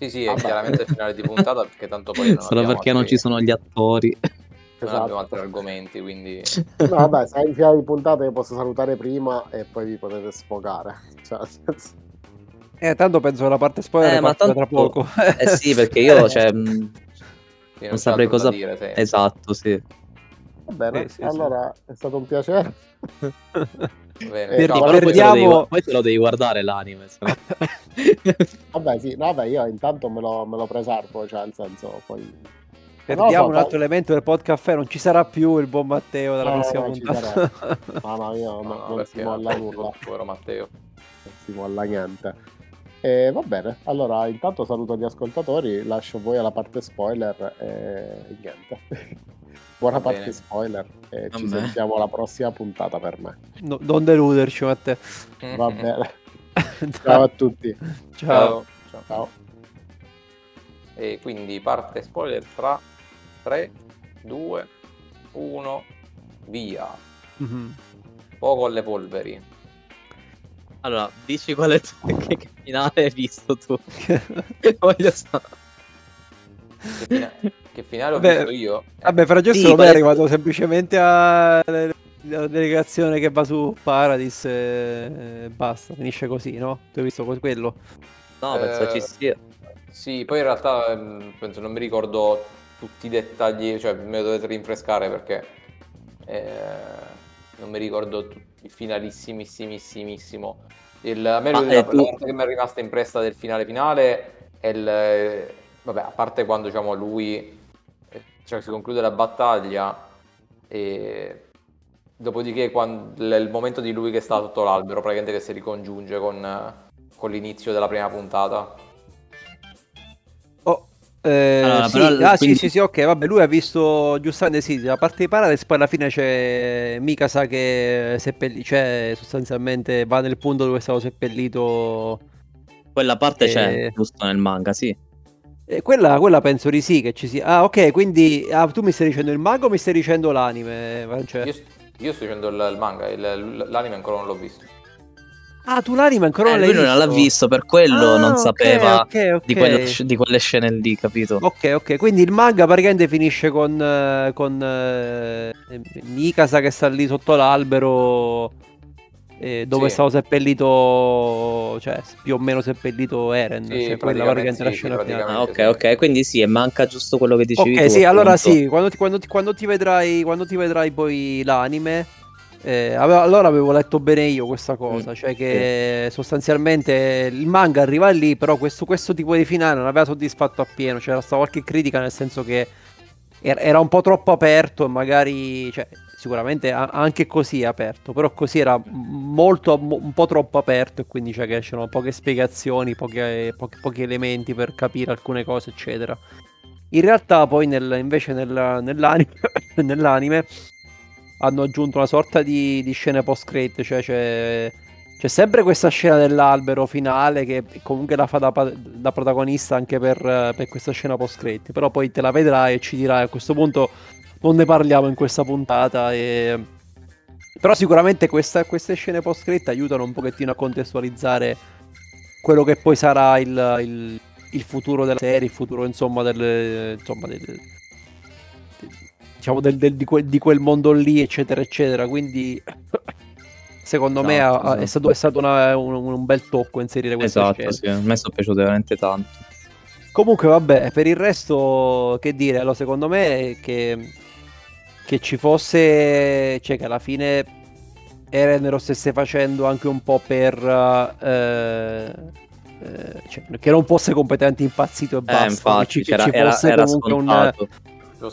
Sì, sì, è Vabbè. chiaramente il finale di puntata perché tanto poi non solo perché non altri- ci sono gli attori. non Esatto. abbiamo altri argomenti, quindi... No, vabbè, se è in finale di puntata io posso salutare prima e poi vi potete sfogare. Cioè, senso- Eh, tanto penso che la parte spoiler Eh, ma tanto- tra poco. Eh sì, perché io, cioè... mm, Non c'è saprei cosa- dire, sì. Esatto, sì. Va bene, Sì, sì, allora è stato un piacere. Bene, Eh, ciao, no, però poi, te lo devi, perdiamo- poi te lo devi guardare l'anime. se no. Vabbè, sì, no, vabbè, io intanto me lo, me lo preservo, cioè, nel senso, poi... Perdiamo No, un no, altro elemento del podcast caffè, non ci sarà più il buon Matteo dalla No, no, prossima ci puntata. No, no, io No, no, no, non si molla nulla, Povero Matteo. non si molla niente. E va bene, allora intanto saluto gli ascoltatori, lascio voi alla parte spoiler e niente. Buona Va parte bene. spoiler e ci Vabbè. sentiamo alla prossima puntata per me. No- non deluderci, Matteo. Va bene, ciao a tutti. Ciao. Ciao. Ciao. E quindi parte spoiler tra 3, 2, 1, via. Mhm. Poco alle polveri. Allora, dici qual è che, che finale hai visto tu? Voglio sapere. Che, fina- che finale ho Vabbè, visto io? Eh, Vabbè, Francesco Sì, non è arrivato semplicemente alla delegazione che va su Paradis e basta, finisce così, no? Tu hai visto que- quello? No, penso Eh, ci sia. Sì, poi in realtà ehm, penso non mi ricordo tutti i dettagli, cioè me lo dovete rinfrescare perché eh, non mi ricordo tutti il finalissimissimo. Il, a me la, eh, la tu- parte che mi è rimasta impressa del finale finale è il... eh, Vabbè, a parte quando diciamo lui... eh, Cioè si conclude la battaglia e... Dopodiché quando, il momento di lui che sta sotto l'albero, praticamente che si ricongiunge con, eh, con l'inizio della prima puntata. Oh, eh, Allora, sì, però, ah, quindi- sì, sì, sì, ok, vabbè, lui ha visto giustamente sì, la parte di Paradise, poi alla fine c'è Mikasa che seppelli, cioè sostanzialmente va nel punto dove è stato seppellito. Quella parte Eh, c'è, giusto nel manga, sì. E quella, quella penso di sì che ci sia. Ah, ok, quindi ah, tu mi stai dicendo il manga o mi stai dicendo l'anime? Cioè- Io, io sto dicendo il, il manga, il- l'anime ancora non l'ho visto. Ah, tu l'anime ancora Eh, non l'hai lui non l'ha visto? visto, per quello Ah, non ok, sapeva ok, ok. Di, quella sc- di quelle scene lì, capito? Ok, ok, quindi il manga praticamente finisce con, eh, con eh, Mikasa che sta lì sotto l'albero eh, dove Sì. è stato seppellito, cioè più o meno seppellito Eren, Sì, cioè quella praticamente la sì, scena sì, finale. Ah, ok, sì. ok, quindi sì, e manca giusto quello che dicevi Ok, tu, sì, allora appunto. sì, quando ti, quando ti- quando ti vedrai, quando ti vedrai poi l'anime, eh, ave- allora avevo letto bene io questa cosa, Mm, cioè che sostanzialmente il manga arriva lì, però questo, questo tipo di finale non aveva soddisfatto appieno, c'era stata qualche critica nel senso che er- era un po' troppo aperto e magari, cioè, sicuramente anche così è aperto, però così era molto, mo- un po' troppo aperto e quindi cioè, che c'erano poche spiegazioni, poche- pochi- pochi elementi per capire alcune cose, eccetera. In realtà poi nel- invece nel- nell'anime, nell'anime hanno aggiunto una sorta di, di scene post-credit, cioè c'è, c'è sempre questa scena dell'albero finale che comunque la fa da, da protagonista anche per, per questa scena post-credit, però poi te la vedrai e ci dirai a questo punto non ne parliamo in questa puntata e... Però sicuramente questa- queste scene post-credit aiutano un pochettino a contestualizzare quello che poi sarà il, il- il futuro della serie, il futuro insomma del, insomma, del, diciamo del- del- di, quel, di quel mondo lì, eccetera, eccetera. Quindi secondo me ha- Esatto, ha- è esatto. stato, è stato una- un, un bel tocco inserire queste Esatto, scene. sì, a me sono piaciute veramente tanto. Comunque, vabbè, per il resto, che dire? Allora, secondo me che, che ci fosse, cioè che alla fine Eren lo stesse facendo anche un po' per, eh, eh, cioè, che non fosse completamente impazzito e basta. eh, infatti, che ci, che ci era, fosse era comunque. Lo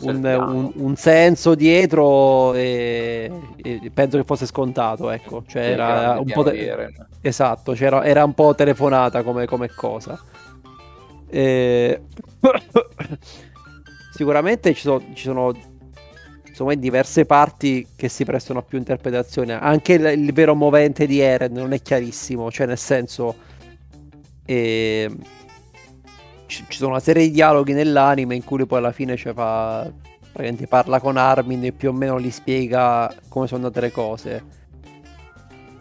un, un- un senso dietro e, e penso che fosse scontato, ecco, cioè Sì, era un po' te-. Esatto, c'era, era un po' telefonata come, come cosa. E- Sicuramente ci sono, ci sono insomma, diverse parti che si prestano a più interpretazione. Anche il, il vero movente di Eren non è chiarissimo, cioè nel senso... eh, ci, ci sono una serie di dialoghi nell'anime in cui poi alla fine cioè, fa, parla con Armin e più o meno gli spiega come sono andate le cose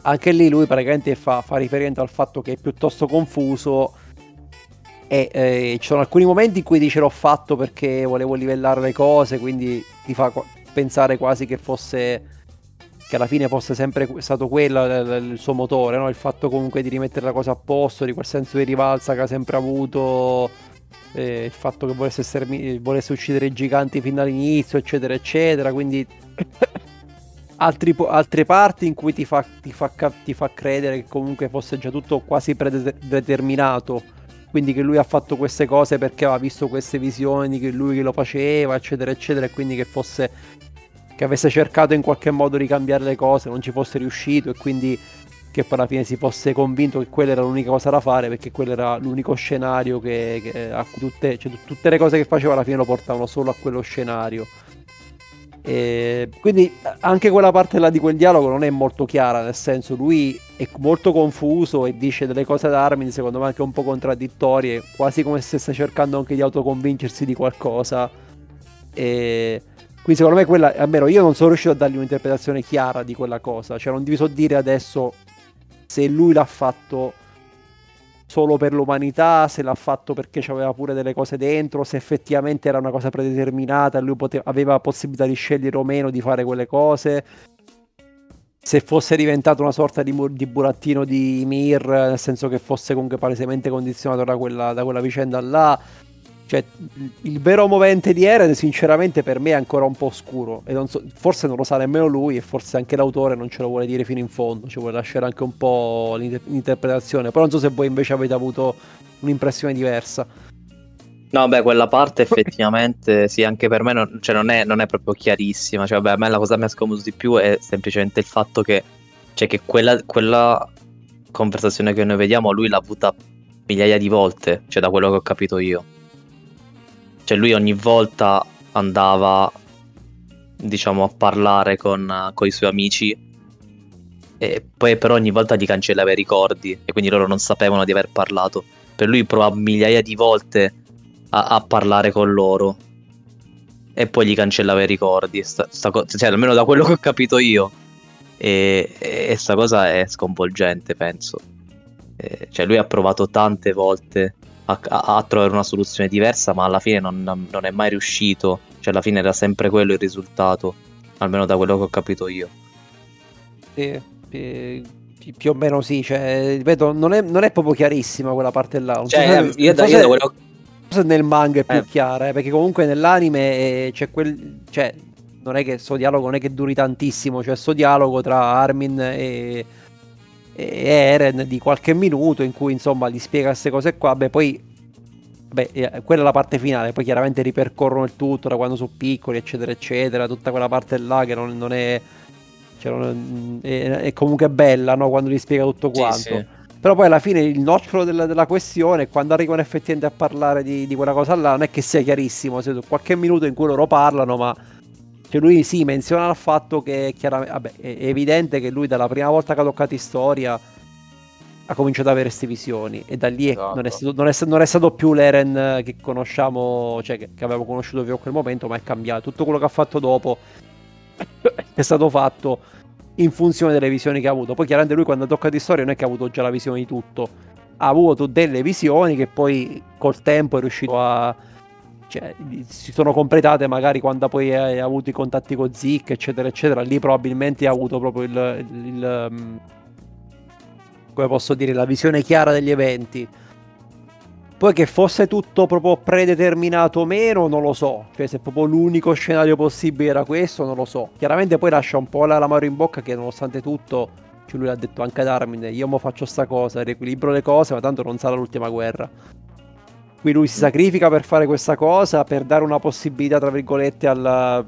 anche lì lui praticamente fa, fa riferimento al fatto che è piuttosto confuso e eh, ci sono alcuni momenti in cui dice l'ho fatto perché volevo livellare le cose, quindi ti fa pensare quasi che fosse che alla fine fosse sempre stato quello il, il suo motore, no? il fatto comunque di rimettere la cosa a posto, di quel senso di rivalsa che ha sempre avuto, eh, il fatto che volesse, stermi- volesse uccidere i giganti fin dall'inizio, eccetera, eccetera, quindi altri altre parti in cui ti fa, ti, fa, ti fa credere che comunque fosse già tutto quasi predeterminato. Quindi che lui ha fatto queste cose perché aveva visto queste visioni, che lui che lo faceva, eccetera, eccetera, e quindi che fosse che avesse cercato in qualche modo di cambiare le cose, non ci fosse riuscito e quindi che poi alla fine si fosse convinto che quella era l'unica cosa da fare perché quello era l'unico scenario che, che a tutte, cioè, tutte le cose che faceva alla fine lo portavano solo a quello scenario. E quindi anche quella parte là di quel dialogo non è molto chiara, nel senso lui è molto confuso e dice delle cose ad Armin secondo me anche un po' contraddittorie, quasi come se stesse cercando anche di autoconvincersi di qualcosa. E quindi secondo me quella, almeno io non sono riuscito a dargli un'interpretazione chiara di quella cosa, cioè non vi so dire adesso se lui l'ha fatto solo per l'umanità, se l'ha fatto perché aveva pure delle cose dentro, se effettivamente era una cosa predeterminata lui poteva, aveva possibilità di scegliere o meno di fare quelle cose, se fosse diventato una sorta di, di burattino di Mir, nel senso che fosse comunque palesemente condizionato da quella, da quella vicenda là. Cioè, il vero movente di Eren, sinceramente, per me è ancora un po' oscuro. E so, forse non lo sa nemmeno lui, e forse anche l'autore non ce lo vuole dire fino in fondo. Ci vuole lasciare anche un po' l'interpretazione. Però non so se voi invece avete avuto un'impressione diversa. No, beh, quella parte effettivamente, sì, anche per me non, cioè, non, è, non è, proprio chiarissima. Cioè, beh, a me la cosa che mi ha scomodato di più è semplicemente il fatto che, cioè, che quella, quella conversazione che noi vediamo, lui l'ha avuta migliaia di volte, cioè da quello che ho capito io cioè lui ogni volta andava, diciamo, a parlare con, con i suoi amici e poi però ogni volta gli cancellava i ricordi e quindi loro non sapevano di aver parlato. Per lui provava migliaia di volte a, a parlare con loro e poi gli cancellava i ricordi. Sta, sta co- cioè, almeno da quello che ho capito io. E, e sta cosa è sconvolgente, penso. E, cioè, lui ha provato tante volte a, a, trovare una soluzione diversa, ma alla fine non, non, è mai riuscito. Cioè, alla fine era sempre quello il risultato, almeno da quello che ho capito io. Sì, più o meno sì, cioè, ripeto, non è, non è proprio chiarissima quella parte là. Non cioè, so io, da, io da quello se nel manga è più eh. chiara, eh, perché comunque nell'anime eh, c'è quel. Cioè, non è che sto dialogo non è che duri tantissimo, cioè sto dialogo tra Armin e Eren di qualche minuto in cui insomma gli spiega queste cose qua, beh poi beh, eh, quella è la parte finale, poi chiaramente ripercorrono il tutto da quando sono piccoli eccetera eccetera, tutta quella parte là che non, non, è, cioè non è, è, comunque bella no? quando gli spiega tutto quanto. Sì, sì. Però poi alla fine il nocciolo della, della questione, quando arrivano effettivamente a parlare di, di, quella cosa là, non è che sia chiarissimo, c'è qualche minuto in cui loro parlano, ma cioè lui sì, menziona il fatto che chiaramente, vabbè, è evidente che lui dalla prima volta che ha toccato storia ha cominciato ad avere queste visioni e da lì esatto. non, è stato, non, è, non, è stato, più l'Eren che conosciamo, cioè che, che avevamo conosciuto fino a quel momento, ma è cambiato. Tutto quello che ha fatto dopo è stato fatto in funzione delle visioni che ha avuto. Poi chiaramente lui quando ha toccato in storia non è che ha avuto già la visione di tutto, ha avuto delle visioni che poi col tempo è riuscito a cioè, si sono completate magari quando poi hai avuto i contatti con Zic, eccetera, eccetera. Lì probabilmente hai avuto proprio il, il, il, mm, come posso dire, la visione chiara degli eventi. Poi che fosse tutto proprio predeterminato o meno, non lo so. Cioè, se proprio l'unico scenario possibile era questo, non lo so. Chiaramente poi lascia un po' l'amaro in bocca che nonostante tutto, cioè lui l'ha detto anche ad Armin, io mo faccio sta cosa, riequilibro le cose, ma tanto non sarà l'ultima guerra cui lui si sacrifica per fare questa cosa, per dare una possibilità, tra virgolette, al,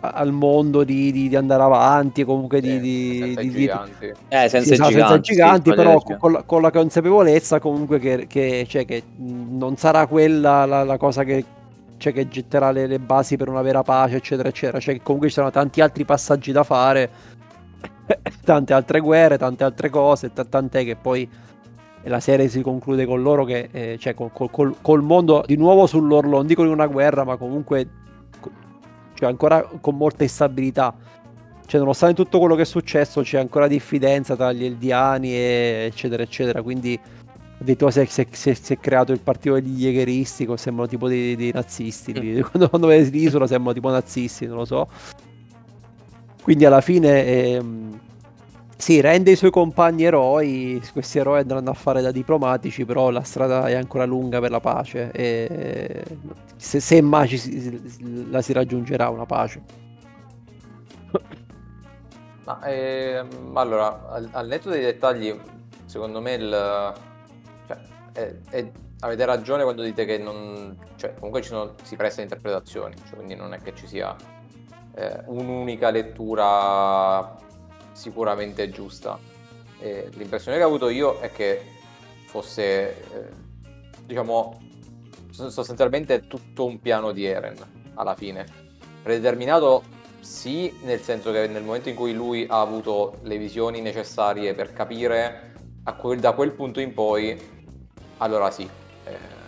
al mondo di, di, di, andare avanti, comunque di... di senza di, giganti. Eh, senza, sì, giganti, senza giganti, sì, però con la, con la, consapevolezza comunque che, che, cioè, che non sarà quella la, la cosa che, cioè, che getterà le, le, basi per una vera pace, eccetera, eccetera. Cioè che comunque ci sono tanti altri passaggi da fare, tante altre guerre, tante altre cose, t- tant'è che poi la serie si conclude con loro che, eh, cioè col, col, col, mondo di nuovo sull'orlo, non dico di una guerra, ma comunque cioè ancora con molta instabilità. Cioè, nonostante tutto quello che è successo, c'è ancora diffidenza tra gli Eldiani, e eccetera, eccetera. Quindi addirittura si è, si, è, si è, creato il partito degli Jägeristi, che sembrano tipo dei, dei nazisti. Mm. Quando, quando vedi l'isola sembrano tipo nazisti, non lo so. Quindi alla fine... Ehm, sì, rende i suoi compagni eroi, questi eroi andranno a fare da diplomatici, però la strada è ancora lunga per la pace e se, se mai ci, la si raggiungerà una pace. Ma, ehm, allora, al, al, netto dei dettagli, secondo me il, cioè, è, è, avete ragione quando dite che non, cioè, comunque sono, si presta interpretazioni, cioè, quindi non è che ci sia eh, un'unica lettura sicuramente giusta. E l'impressione che ho avuto io è che fosse, eh, diciamo, sostanzialmente tutto un piano di Eren alla fine. Predeterminato sì, nel senso che nel momento in cui lui ha avuto le visioni necessarie per capire, quel, da quel punto in poi, allora sì. Eh,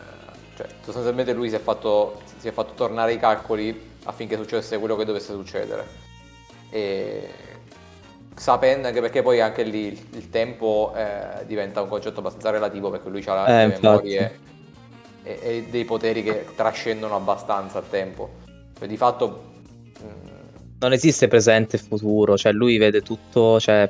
cioè, sostanzialmente lui si è, fatto, si è fatto tornare i calcoli affinché succedesse quello che dovesse succedere. E sapendo anche perché poi anche lì il, tempo eh, diventa un concetto abbastanza relativo perché lui ha eh, le memorie e, e, dei poteri che trascendono abbastanza il tempo. Cioè, di fatto non esiste presente e futuro, cioè lui vede tutto, cioè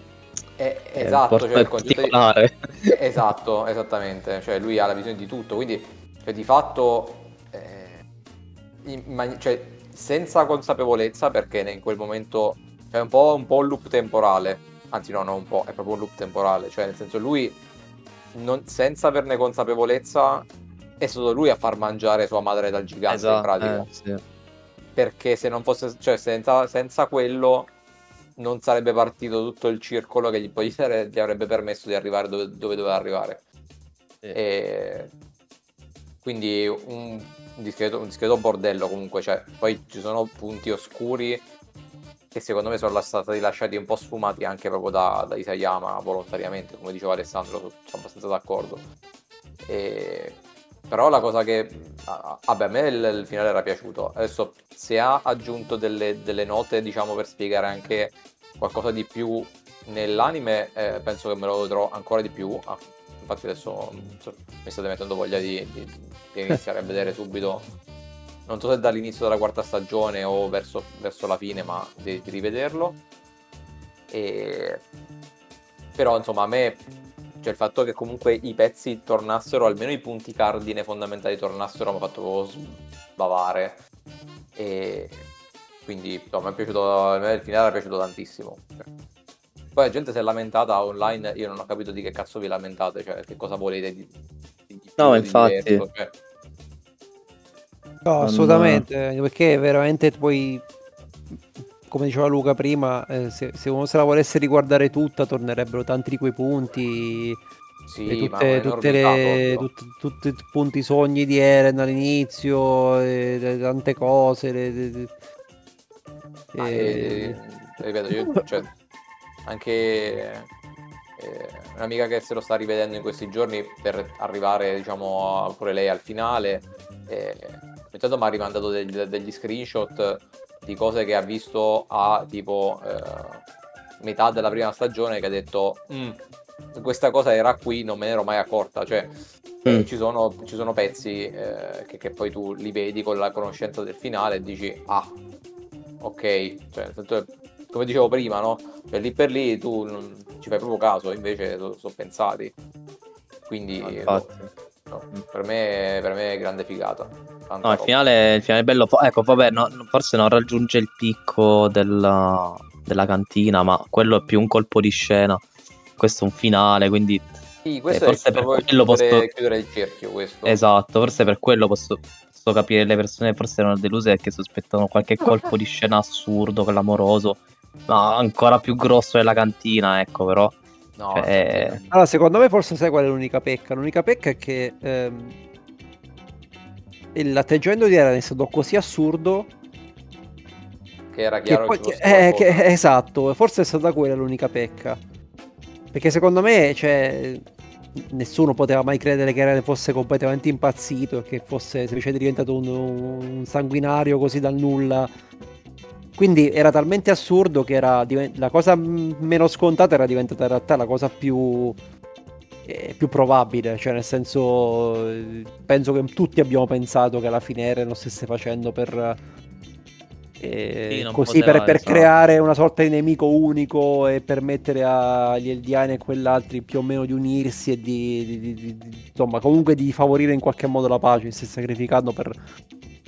è, esatto, cioè il concetto di... esatto, esattamente, cioè lui ha la visione di tutto, quindi cioè, di fatto eh, in, cioè, senza consapevolezza perché in quel momento è un po', un po' un loop temporale, anzi no, non un po', è proprio un loop temporale, cioè nel senso lui non, senza averne consapevolezza è stato lui a far mangiare sua madre dal gigante esatto, in pratica. Eh, sì perché se non fosse, cioè senza, senza quello non sarebbe partito tutto il circolo che gli, poi gli avrebbe permesso di arrivare dove, dove doveva arrivare. Sì. E quindi un, un, discreto, un, discreto, bordello comunque, cioè, poi ci sono punti oscuri che secondo me sono stati lasciati un po' sfumati anche proprio da, da Isayama volontariamente, come diceva Alessandro, sono abbastanza d'accordo. E però la cosa che... Vabbè, a me il, il finale era piaciuto. Adesso se ha aggiunto delle, delle, note, diciamo, per spiegare anche qualcosa di più nell'anime, eh, penso che me lo vedrò ancora di più. Ah, infatti adesso mi state mettendo voglia di, di, di iniziare a vedere subito. Non so se dall'inizio della quarta stagione o verso, verso la fine, ma di, di rivederlo. E... Però insomma a me cioè il fatto che comunque i pezzi tornassero, almeno i punti cardine fondamentali tornassero, mi ha fatto sbavare. E quindi no, mi è piaciuto, a me il finale era piaciuto tantissimo. Poi la gente si è lamentata online, io non ho capito di che cazzo vi lamentate, cioè che cosa volete di, di, di No, infatti. Diverso, cioè. No, assolutamente, perché veramente poi come diceva Luca prima, eh, se, se, uno se la volesse riguardare tutta, tornerebbero tanti di quei punti. Sì, tutte, tutte le, tutti, tutti i punti sogni di Eren all'inizio, e, tante cose. Le, le, ah, e, ripeto, io, cioè, anche eh, un'amica che se lo sta rivedendo in questi giorni per arrivare, diciamo, pure lei al finale. Eh, intanto mi ha rimandato degli, degli screenshot di cose che ha visto a tipo eh, metà della prima stagione che ha detto mm, questa cosa era qui, non me ne ero mai accorta, cioè mm. ci, sono, ci, sono, pezzi eh, che, che, poi tu li vedi con la conoscenza del finale e dici ah, ok, cioè, come dicevo prima, no? Cioè, lì per lì tu non ci fai proprio caso, invece sono so pensati. Quindi no, no, per, me, per me è grande figata. No, il finale, il finale, è bello. Ecco, vabbè, no, forse non raggiunge il picco della, della, cantina, ma quello è più un colpo di scena. Questo è un finale, quindi. Sì, questo eh, forse per quello chiudere, posso chiudere il cerchio. Questo. Esatto, forse per quello posso, posso capire le persone forse erano deluse perché sospettano qualche colpo di scena assurdo, clamoroso, ma ancora più grosso della cantina, ecco, però. No, cioè... Allora, secondo me forse sai qual è l'unica pecca? L'unica pecca è che ehm, l'atteggiamento di Eren è stato così assurdo che era chiaro che, poi, eh, che esatto, forse è stata quella l'unica pecca. Perché secondo me, cioè, nessuno poteva mai credere che Eren fosse completamente impazzito e che fosse semplicemente diventato un, un sanguinario così dal nulla. Quindi era talmente assurdo che era la cosa meno scontata era diventata in realtà la cosa più è più probabile, cioè nel senso penso che tutti abbiamo pensato che alla fine Eren lo stesse facendo per eh, sì, così per, per creare una sorta di nemico unico e permettere agli Eldiani e quell'altri più o meno di unirsi e di, di, di, di, insomma comunque di favorire in qualche modo la pace, si sacrificando per,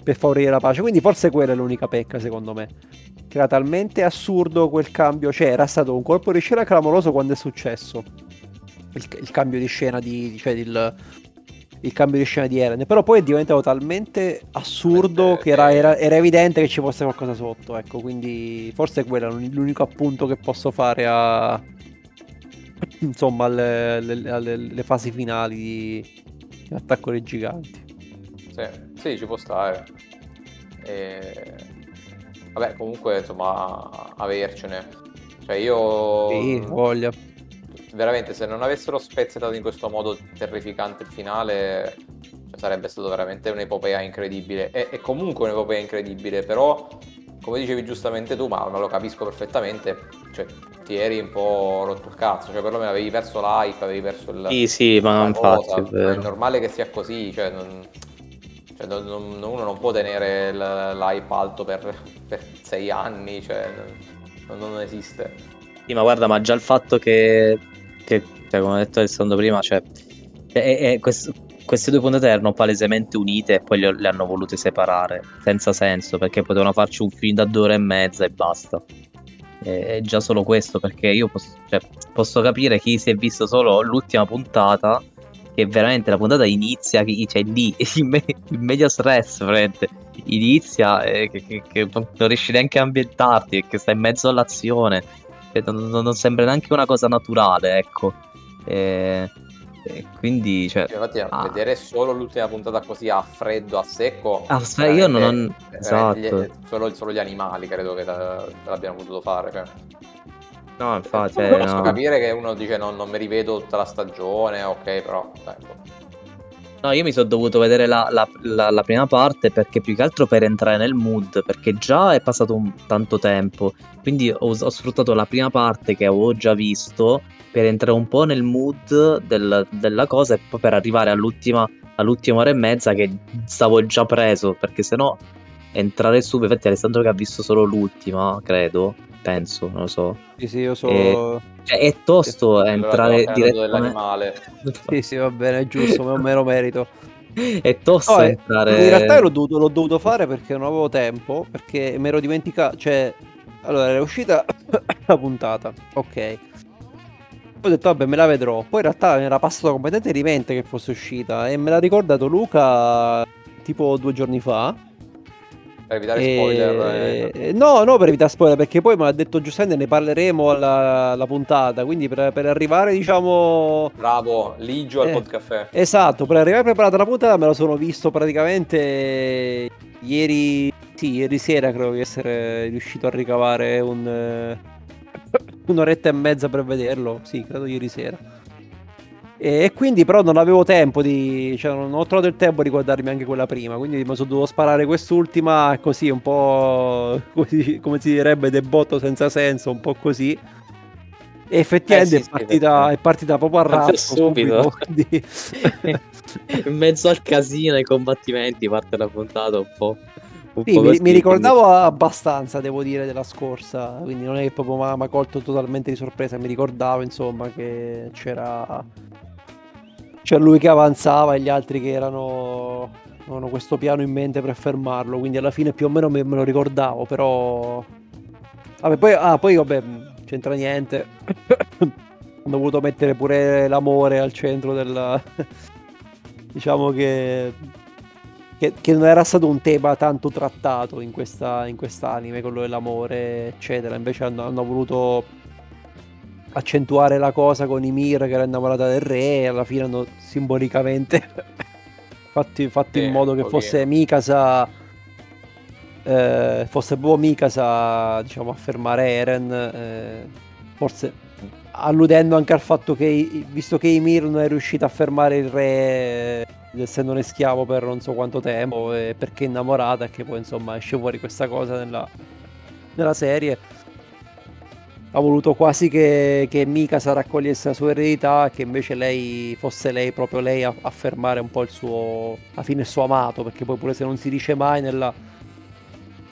per favorire la pace. Quindi forse quella è l'unica pecca secondo me. Che era talmente assurdo quel cambio, cioè era stato un colpo di scena clamoroso quando è successo il, il cambio di scena di, cioè il, il cambio di scena di Eren. Però poi è diventato talmente assurdo che era, era, era, evidente che ci fosse qualcosa sotto. Ecco, quindi forse quello è l'unico appunto che posso fare a, insomma alle, alle- alle- alle fasi finali di, di Attacco dei Giganti. Sì, sì, ci può stare. E... Vabbè, comunque, insomma, avercene. Cioè, io... Sì, voglia. Veramente, se non avessero spezzettato in questo modo terrificante il finale, cioè, sarebbe stato veramente un'epopea incredibile. E, e comunque un'epopea incredibile, però, come dicevi giustamente tu, ma, ma lo capisco perfettamente, cioè, ti eri un po' rotto il cazzo, cioè perlomeno avevi perso l'hype, avevi perso il... Sì, sì, ma infatti cosa, è ma è vero. normale che sia così, cioè, non- cioè, non- non- uno non può tenere l'hype alto per, per sei anni, cioè, non, non esiste. Sì, ma guarda, ma già il fatto che, che cioè, come ho detto Alessandro prima, cioè, è- è- quest- queste due puntate erano palesemente unite e poi le, le hanno volute separare, senza senso, perché potevano farci un film da due ore e mezza e basta. È già solo questo, perché io posso, cioè, posso capire chi si è visto solo l'ultima puntata, che veramente la puntata inizia, cioè lì, il, me- il media stress, veramente, inizia e che, che- che non riesci neanche a ambientarti, perché stai in mezzo all'azione. Cioè, non, non- sembra neanche una cosa naturale, ecco. E, e quindi, cioè, Cioè, Infatti, Ah. vedere solo l'ultima puntata così a freddo, a secco. Ah, aspetta, io non- veramente- esatto. gli- solo, solo gli animali credo che la- l'abbiano potuto fare. Cioè. no, infatti, Posso eh, no. capire che uno dice non, non mi rivedo tutta la stagione, ok, però ecco. No, io mi sono dovuto vedere la, la- la- la prima parte perché più che altro per entrare nel mood, perché già è passato un, tanto tempo, quindi ho, ho sfruttato la prima parte che avevo già visto per entrare un po' nel mood del- della cosa e poi per arrivare all'ultima, all'ultima ora e mezza che stavo già preso, perché sennò entrare subito, infatti Alessandro che ha visto solo l'ultima, credo, penso, non lo so. Sì, sì, io so... Eh, Cioè, è tosto Allora, entrare direttamente... Sì, sì, va bene, è giusto, me me lo merito. È tosto No, eh, entrare... In realtà l'ho dovuto, l'ho dovuto fare perché non avevo tempo, perché mi ero dimenticato, cioè, allora era uscita la puntata, ok. Ho detto, vabbè, me la vedrò. Poi in realtà mi era passato completamente di mente che fosse uscita e me l'ha ricordato Luca tipo due giorni fa. Per evitare E- spoiler. eh, No, no, per evitare spoiler, perché poi me l'ha detto giustamente, ne parleremo alla, alla puntata, quindi per, per arrivare, diciamo... Bravo, Ligio al Eh. podcaffè. Esatto, per arrivare preparata la puntata me la sono visto praticamente ieri, sì, ieri sera credo di essere riuscito a ricavare un, eh, un'oretta e mezza per vederlo, sì, credo ieri sera. E quindi però non avevo tempo di, cioè non ho trovato il tempo di guardarmi anche quella prima, quindi mi sono dovuto sparare quest'ultima così un po' così, come si direbbe debotto senza senso, un po' così. E effettivamente Eh, sì, è, sì, partita, perché- è partita proprio a razzo subito. quindi- in mezzo al casino, ai combattimenti, parte la puntata un po'. Sì, mi, mi ricordavo abbastanza, devo dire, della scorsa, quindi non è che proprio mi ha colto totalmente di sorpresa, mi ricordavo insomma che c'era c'era lui che avanzava e gli altri che erano avevano questo piano in mente per fermarlo, quindi alla fine più o meno me, me lo ricordavo, però vabbè, poi ah, poi vabbè, c'entra niente. Ho dovuto mettere pure l'amore al centro del diciamo che che, che non era stato un tema tanto trattato in questa in quest'anime, quello dell'amore, eccetera. Invece hanno, hanno voluto accentuare la cosa con Ymir che era innamorata del re e alla fine hanno simbolicamente fatto, fatto Sì, in modo che fosse Mikasa eh, fosse proprio Mikasa diciamo a fermare Eren eh, forse alludendo anche al fatto che visto che Ymir non è riuscita a fermare il re eh, essendone schiavo per non so quanto tempo e perché è innamorata e che poi insomma esce fuori questa cosa nella, nella serie ha voluto quasi che, che Mikasa raccogliesse la sua eredità e che invece lei fosse lei, proprio lei a, a fermare un po' il suo, alla fine il suo amato, perché poi pure se non si dice mai nella,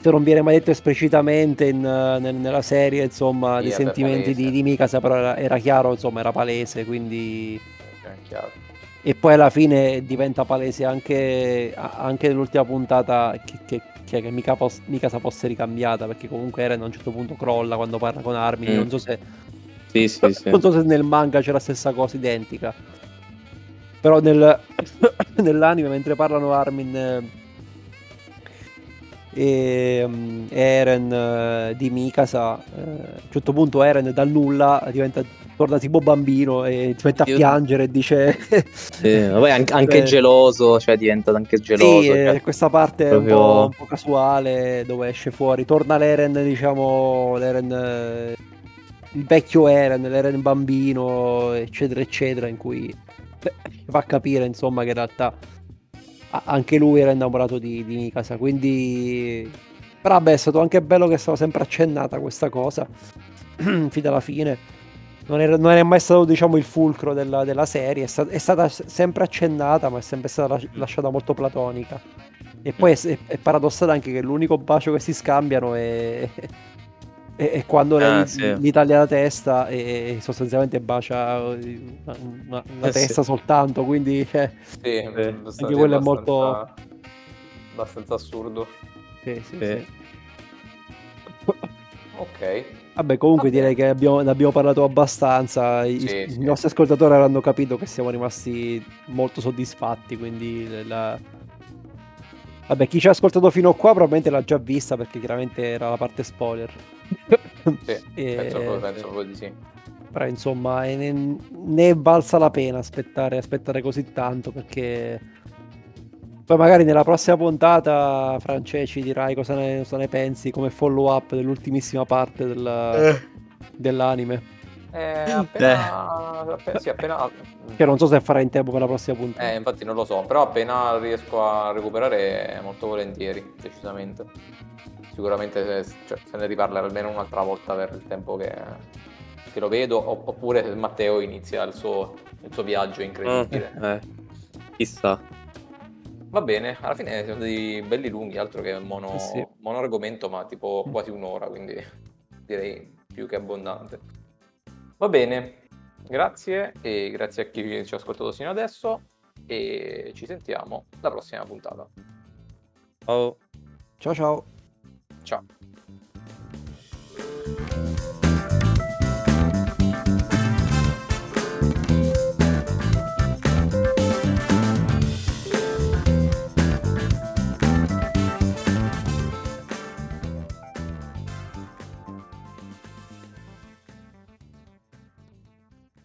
se non viene mai detto esplicitamente in, nel- nella serie, insomma, Sì, dei sentimenti di, palese. di Mikasa, però era, era chiaro, insomma, era palese, quindi... È chiaro. E poi alla fine diventa palese anche, anche nell'ultima puntata che, che, che, che Mika pos- Mikasa fosse ricambiata, perché comunque Eren a un certo punto crolla quando parla con Armin, Mm. non so se... Sì, sì, sì. Non so se nel manga c'è la stessa cosa identica. Però nel, nell'anime, mentre parlano Armin eh, e mm, Eren eh, di Mikasa, eh, a un certo punto Eren dal nulla diventa torna tipo bambino e ti mette a piangere e dice... Sì, poi anche, anche Cioè- geloso, cioè diventa anche geloso. Sì, cioè. eh, questa parte è proprio- un, po', un po' casuale dove esce fuori, torna l'Eren, diciamo, l'Eren, eh, il vecchio Eren, l'Eren bambino, eccetera, eccetera, in cui beh, fa capire, insomma, che in realtà anche lui era innamorato di, di Mikasa, quindi... Però vabbè, è stato anche bello che stava sempre accennata questa cosa, fino alla fine. Non, era- non è mai stato, diciamo, il fulcro della, della serie, è, sta- è stata sempre accennata, ma è sempre stata las- lasciata molto platonica. E poi è, è- è paradossale anche che l'unico bacio che si scambiano è, è- è quando lei Ah, sì. gli taglia la testa e sostanzialmente bacia eh, una, una- una Eh, sì. testa soltanto, quindi cioè, Sì, abbastanza- anche quello è molto- abbastanza- abbastanza assurdo. sì, sì, Sì. sì. Ok. Vabbè, comunque Va bene. direi che abbiamo, ne abbiamo parlato abbastanza. I, Sì, i sì. nostri ascoltatori avranno capito che siamo rimasti molto soddisfatti. Quindi, la- vabbè, chi ci ha ascoltato fino a qua probabilmente l'ha già vista perché chiaramente era la parte spoiler. Sì, E- penso, penso proprio di sì. Però insomma, ne, ne è valsa la pena aspettare, aspettare così tanto perché poi magari nella prossima puntata, France, ci dirai cosa ne, cosa ne pensi come follow up dell'ultimissima parte della- dell'anime. Eh, appena, appena, sì, appena Che non so se farà in tempo per la prossima puntata. eh, infatti non lo so, però appena riesco a recuperare molto volentieri, decisamente. Sicuramente se, cioè, se ne riparlerà almeno un'altra volta per il tempo che, che lo vedo, opp- oppure se Matteo inizia il suo, il suo viaggio incredibile. Eh, chissà. Va bene, alla fine siamo stati belli lunghi, altro che mono, Eh sì. mono argomento, ma tipo quasi un'ora, quindi direi più che abbondante. Va bene, grazie e grazie a chi ci ha ascoltato fino adesso e ci sentiamo la prossima puntata. Ciao. Ciao ciao.